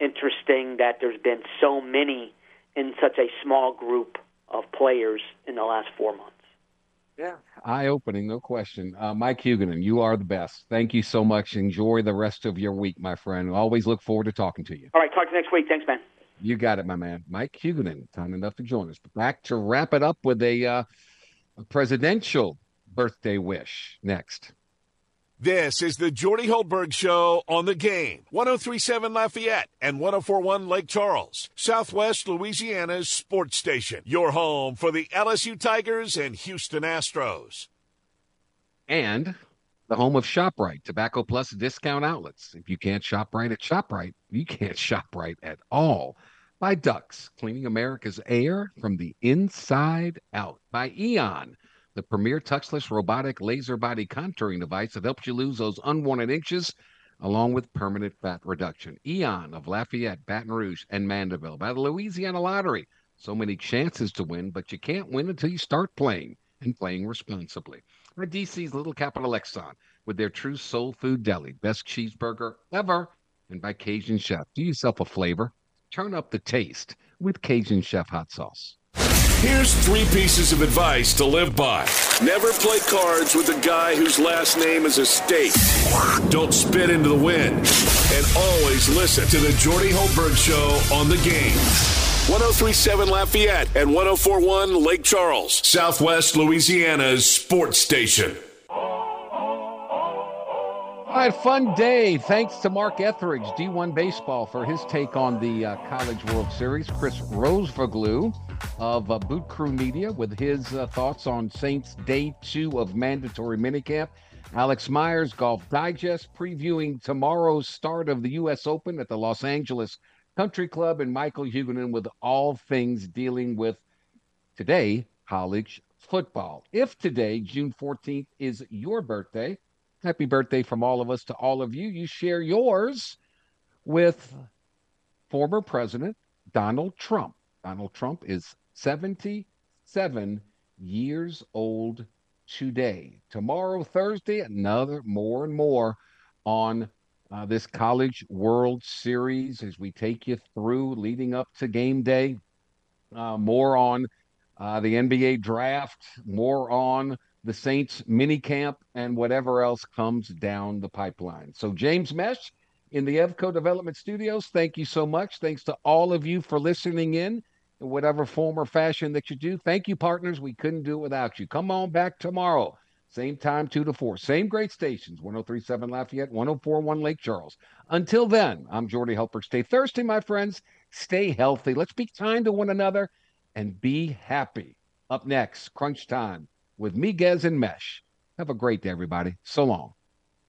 interesting that there's been so many in such a small group of players in the last four months. Yeah, eye opening, no question. Uh, Mike Huguenin, you are the best. Thank you so much. Enjoy the rest of your week, my friend. Always look forward to talking to you. All right, talk to you next week. Thanks, man. You got it, my man. Mike Huguenin, time enough to join us. Back to wrap it up with a, uh, a presidential birthday wish next. This is the Jordy Hultberg Show on the game. 1037 Lafayette and 1041 Lake Charles, Southwest Louisiana's sports station. Your home for the LSU Tigers and Houston Astros. And the home of ShopRite, Tobacco Plus discount outlets. If you can't shop right at ShopRite, you can't shop right at all. By Ducks, cleaning America's air from the inside out. By Eon the premier touchless robotic laser body contouring device that helps you lose those unwanted inches along with permanent fat reduction. Eon of Lafayette, Baton Rouge, and Mandeville by the Louisiana Lottery. So many chances to win, but you can't win until you start playing and playing responsibly. By DC's Little Capital Exxon with their true soul food deli, best cheeseburger ever, and by Cajun Chef. Do yourself a flavor. Turn up the taste with Cajun Chef hot sauce. Here's three pieces of advice to live by. Never play cards with a guy whose last name is a state. Don't spit into the wind. And always listen to the Jordy Hultberg Show on the game. 1037 Lafayette and 1041 Lake Charles, Southwest Louisiana's sports station. All right, fun day. Thanks to Mark Etheridge, D1 Baseball, for his take on the uh, College World Series. Chris Rosvoglou of uh, Boot Crew Media with his uh, thoughts on Saints Day 2 of mandatory minicamp. Alex Myers, Golf Digest, previewing tomorrow's start of the U.S. Open at the Los Angeles Country Club, and Michael Huguenin with all things dealing with today, college football. If today, June 14th, is your birthday, happy birthday from all of us to all of you. You share yours with former President Donald Trump. Donald Trump is 77 years old today. Tomorrow, Thursday, another more and more on uh, this College World Series as we take you through leading up to game day. Uh, more on uh, the NBA draft, more on the Saints mini camp, and whatever else comes down the pipeline. So, James Mesh in the Evco Development Studios, thank you so much. Thanks to all of you for listening in in whatever form or fashion that you do. Thank you, partners. We couldn't do it without you. Come on back tomorrow. Same time, 2 to 4. Same great stations, 1037 Lafayette, 1041 Lake Charles. Until then, I'm Jordy Hultberg. Stay thirsty, my friends. Stay healthy. Let's be kind to one another and be happy. Up next, Crunch Time with Miguez and Mesh. Have a great day, everybody. So long.